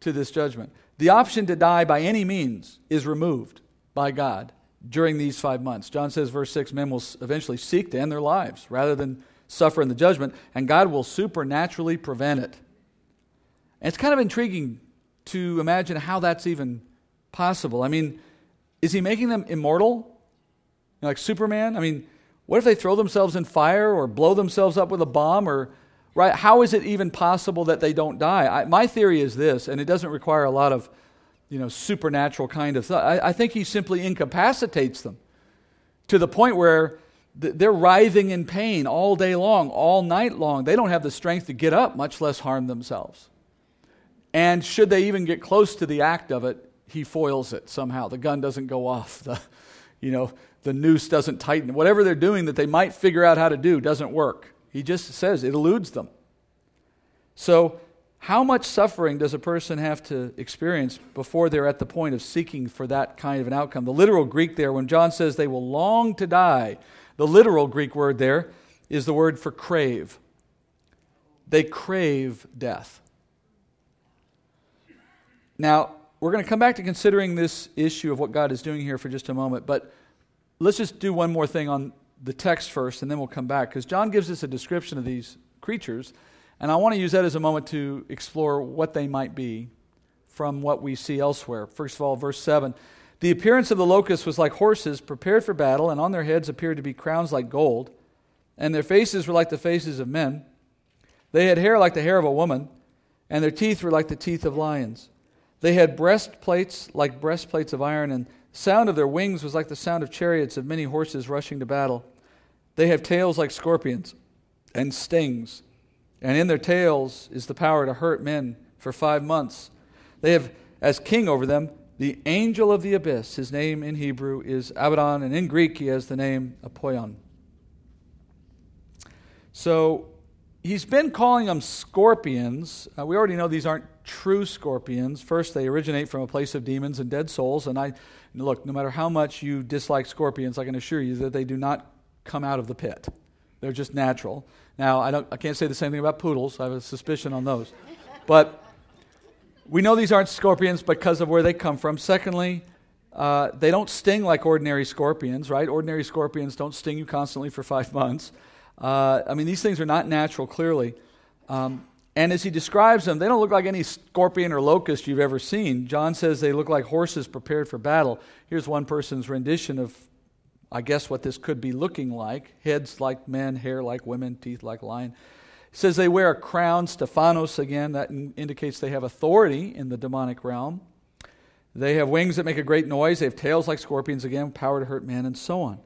to this judgment. The option to die by any means is removed by God during these five months. John says, verse 6 men will eventually seek to end their lives rather than suffer in the judgment, and God will supernaturally prevent it. And it's kind of intriguing to imagine how that's even possible. I mean, is he making them immortal? like Superman? I mean, What if they throw themselves in fire or blow themselves up with a bomb or right? How is it even possible that they don't die? I, my theory is this, and it doesn't require a lot of you know supernatural kind of thought. I, I think he simply incapacitates them to the point where they're writhing in pain all day long, all night long. They don't have the strength to get up, much less harm themselves. And should they even get close to the act of it, he foils it somehow. The gun doesn't go off. <laughs> The, you know, the noose doesn't tighten. Whatever they're doing that they might figure out how to do doesn't work. He just says it eludes them. So, how much suffering does a person have to experience before they're at the point of seeking for that kind of an outcome? The literal Greek there, when John says they will long to die, the literal Greek word there is the word for crave. They crave death. Now, we're going to come back to considering this issue of what God is doing here for just a moment, but let's just do one more thing on the text first, and then we'll come back, because John gives us a description of these creatures, and I want to use that as a moment to explore what they might be from what we see elsewhere. First of all, verse 7 the appearance of the locusts was like horses prepared for battle, and on their heads appeared to be crowns like gold, and their faces were like the faces of men. They had hair like the hair of a woman, and their teeth were like the teeth of lions. They had breastplates like breastplates of iron, and the sound of their wings was like the sound of chariots of many horses rushing to battle. They have tails like scorpions and stings, and in their tails is the power to hurt men for five months. They have as king over them the angel of the abyss. His name in Hebrew is Abaddon, and in Greek he has the name Apollyon. So he's been calling them scorpions. Uh, we already know these aren't true scorpions. First, they originate from a place of demons and dead souls. And I look, no matter how much you dislike scorpions, I can assure you that they do not come out of the pit. They're just natural. Now, I, don't, I can't say the same thing about poodles. I have a suspicion on those. But we know these aren't scorpions because of where they come from. Secondly, uh, they don't sting like ordinary scorpions, right? Ordinary scorpions don't sting you constantly for five months. Uh, I mean, these things are not natural, clearly. Um, and as he describes them, they don't look like any scorpion or locust you've ever seen. John says they look like horses prepared for battle. Here's one person's rendition of, I guess, what this could be looking like heads like men, hair like women, teeth like lion. It says they wear a crown, Stephanos again, that in- indicates they have authority in the demonic realm. They have wings that make a great noise. They have tails like scorpions again, power to hurt men, and so on.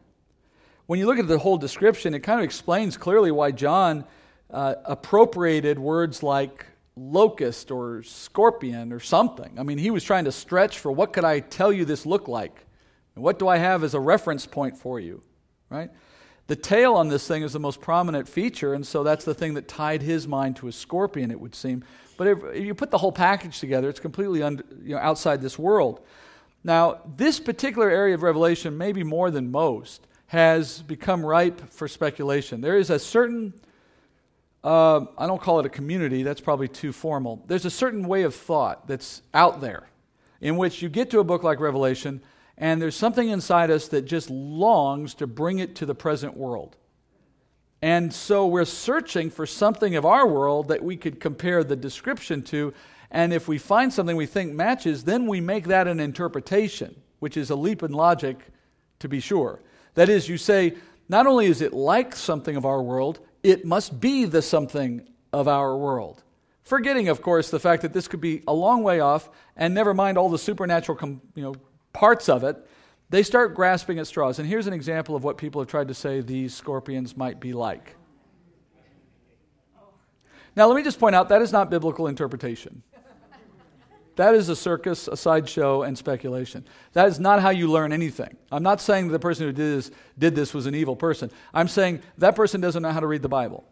When you look at the whole description, it kind of explains clearly why John uh, appropriated words like locust or scorpion or something. I mean, he was trying to stretch for what could I tell you this look like? And what do I have as a reference point for you? Right? The tail on this thing is the most prominent feature, and so that's the thing that tied his mind to a scorpion, it would seem. But if, if you put the whole package together, it's completely you know, outside this world. Now, this particular area of Revelation, maybe more than most, has become ripe for speculation. There is a certain, uh, I don't call it a community, that's probably too formal. There's a certain way of thought that's out there in which you get to a book like Revelation and there's something inside us that just longs to bring it to the present world. And so we're searching for something of our world that we could compare the description to. And if we find something we think matches, then we make that an interpretation, which is a leap in logic, to be sure. That is, you say, not only is it like something of our world, it must be the something of our world. Forgetting, of course, the fact that this could be a long way off, and never mind all the supernatural you know, parts of it, they start grasping at straws. And here's an example of what people have tried to say these scorpions might be like. Now, let me just point out that is not biblical interpretation. That is a circus, a sideshow, and speculation. That is not how you learn anything. I'm not saying the person who did this, did this was an evil person. I'm saying that person doesn't know how to read the Bible.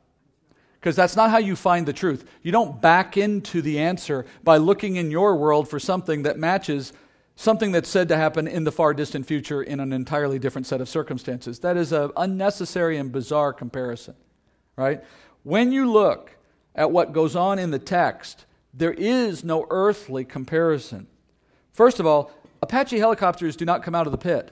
Because that's not how you find the truth. You don't back into the answer by looking in your world for something that matches something that's said to happen in the far distant future in an entirely different set of circumstances. That is an unnecessary and bizarre comparison, right? When you look at what goes on in the text, there is no earthly comparison. First of all, Apache helicopters do not come out of the pit.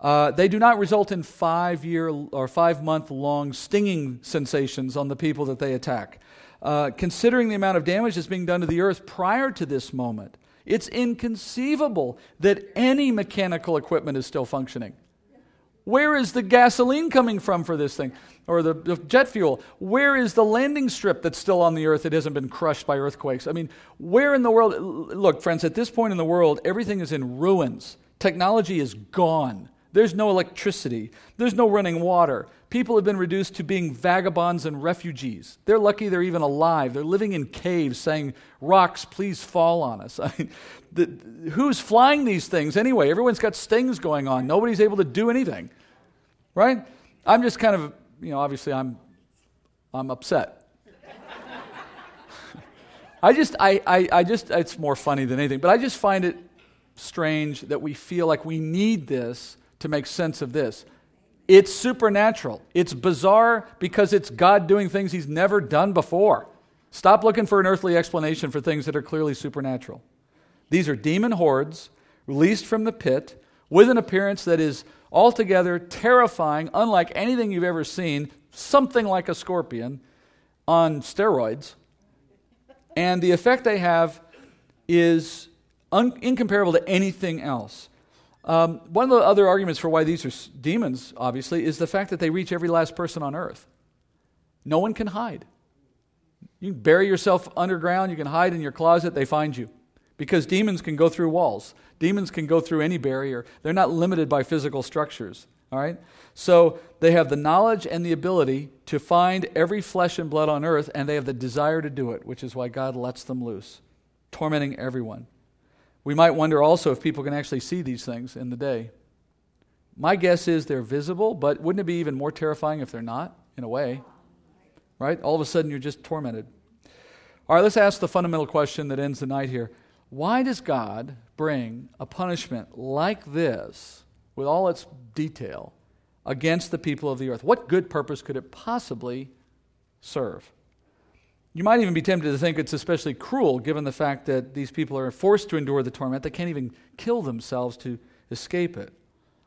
Uh, they do not result in five year or five month long stinging sensations on the people that they attack. Uh, considering the amount of damage that's being done to the earth prior to this moment, it's inconceivable that any mechanical equipment is still functioning. Where is the gasoline coming from for this thing? Or the, jet fuel? Where is the landing strip that's still on the earth that hasn't been crushed by earthquakes? I mean, where in the world? Look, friends, at this point in the world, everything is in ruins. Technology is gone. There's no electricity. There's no running water. People have been reduced to being vagabonds and refugees. They're lucky they're even alive. They're living in caves saying, Rocks, please fall on us. <laughs> I mean, the, who's flying these things anyway? Everyone's got stings going on. Nobody's able to do anything. Right? I'm just kind of, you know, obviously I'm, I'm upset. <laughs> I just, I, I, I just, it's more funny than anything, but I just find it strange that we feel like we need this to make sense of this. It's supernatural. It's bizarre because it's God doing things he's never done before. Stop looking for an earthly explanation for things that are clearly supernatural. These are demon hordes released from the pit with an appearance that is altogether terrifying, unlike anything you've ever seen, something like a scorpion on steroids. And the effect they have is un- incomparable to anything else. Um, one of the other arguments for why these are demons, obviously, is the fact that they reach every last person on earth. No one can hide. You can bury yourself underground, you can hide in your closet, they find you. Because demons can go through walls, demons can go through any barrier. They're not limited by physical structures. All right? So they have the knowledge and the ability to find every flesh and blood on earth, and they have the desire to do it, which is why God lets them loose, tormenting everyone. We might wonder also if people can actually see these things in the day. My guess is they're visible, but wouldn't it be even more terrifying if they're not, in a way? Right? All of a sudden, you're just tormented. All right, let's ask the fundamental question that ends the night here. Why does God bring a punishment like this, with all its detail, against the people of the earth? What good purpose could it possibly serve? You might even be tempted to think it's especially cruel given the fact that these people are forced to endure the torment. They can't even kill themselves to escape it.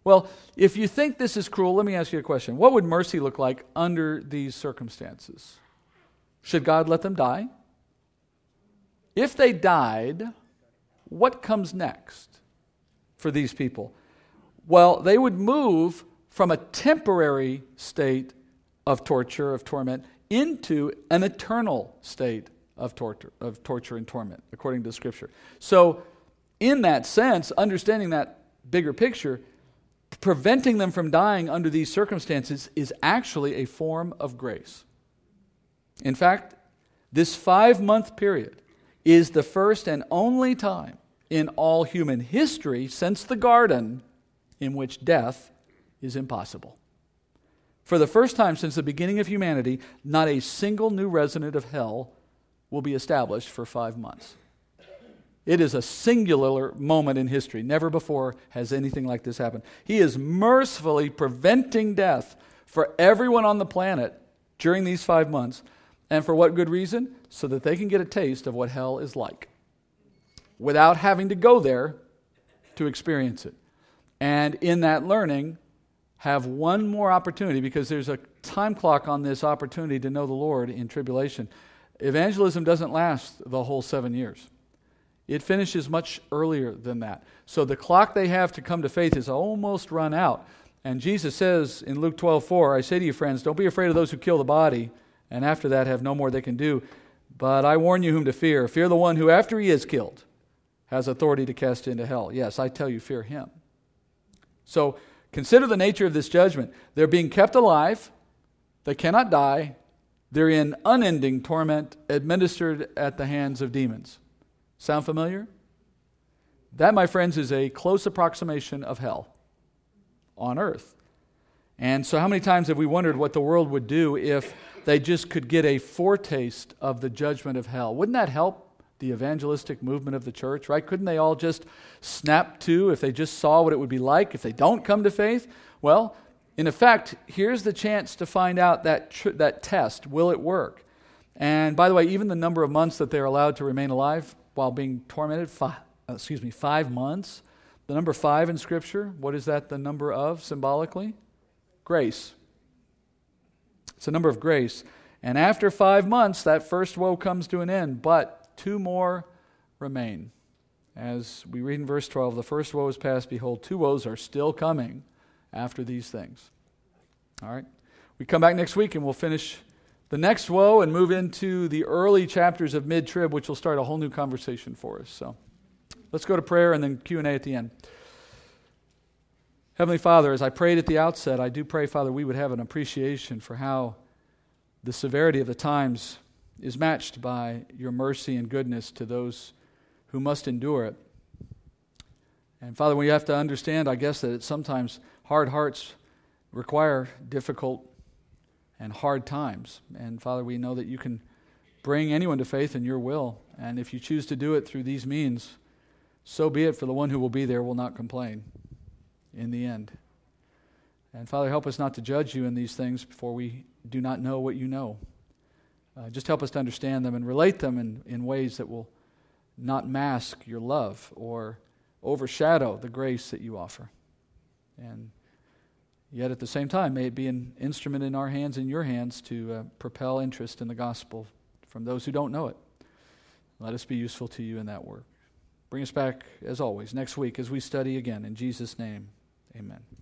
Well, if you think this is cruel, let me ask you a question. What would mercy look like under these circumstances? Should God let them die? If they died, what comes next for these people? Well, they would move from a temporary state of torture, of torment, into an eternal state of torture, of torture and torment, according to Scripture. So, in that sense, understanding that bigger picture, preventing them from dying under these circumstances is actually a form of grace. In fact, this five month period is the first and only time in all human history since the garden in which death is impossible. For the first time since the beginning of humanity, not a single new resident of hell will be established for five months. It is a singular moment in history. Never before has anything like this happened. He is mercifully preventing death for everyone on the planet during these five months. And for what good reason? So that they can get a taste of what hell is like without having to go there to experience it. And in that learning, have one more opportunity because there's a time clock on this opportunity to know the Lord in tribulation. Evangelism doesn't last the whole seven years. It finishes much earlier than that. So the clock they have to come to faith is almost run out. And Jesus says in Luke 12, 4, I say to you, friends, don't be afraid of those who kill the body, and after that have no more they can do. But I warn you whom to fear. Fear the one who, after he is killed, has authority to cast into hell. Yes, I tell you, fear him. So Consider the nature of this judgment. They're being kept alive, they cannot die, they're in unending torment administered at the hands of demons. Sound familiar? That, my friends, is a close approximation of hell on earth. And so, how many times have we wondered what the world would do if they just could get a foretaste of the judgment of hell? Wouldn't that help the evangelistic movement of the church, right? Couldn't they all just snap to if they just saw what it would be like if they don't come to faith? Well, in effect, here's the chance to find out that, tr- that test will it work? And by the way, even the number of months that they're allowed to remain alive while being tormented, five, uh, excuse me, five months. The number five in Scripture, what is that the number of symbolically? Grace. It's a number of grace. And after five months, that first woe comes to an end. But two more remain. As we read in verse 12, the first woe is past. Behold, two woes are still coming after these things. All right? We come back next week and we'll finish the next woe and move into the early chapters of mid trib, which will start a whole new conversation for us. So let's go to prayer and then Q&A at the end. Heavenly Father, as I prayed at the outset, I do pray, Father, we would have an appreciation for how the severity of the times is matched by your mercy and goodness to those who must endure it. And Father, we have to understand, I guess, that sometimes hard hearts require difficult and hard times. And Father, we know that you can bring anyone to faith in your will. And if you choose to do it through these means, so be it, for the one who will be there will not complain in the end. And Father, help us not to judge you in these things before we do not know what you know. Uh, just help us to understand them and relate them in, in ways that will not mask your love or overshadow the grace that you offer. And yet at the same time, may it be an instrument in our hands, in your hands, to uh, propel interest in the gospel from those who don't know it. Let us be useful to you in that work. Bring us back, as always, next week as we study again. In Jesus' name, amen.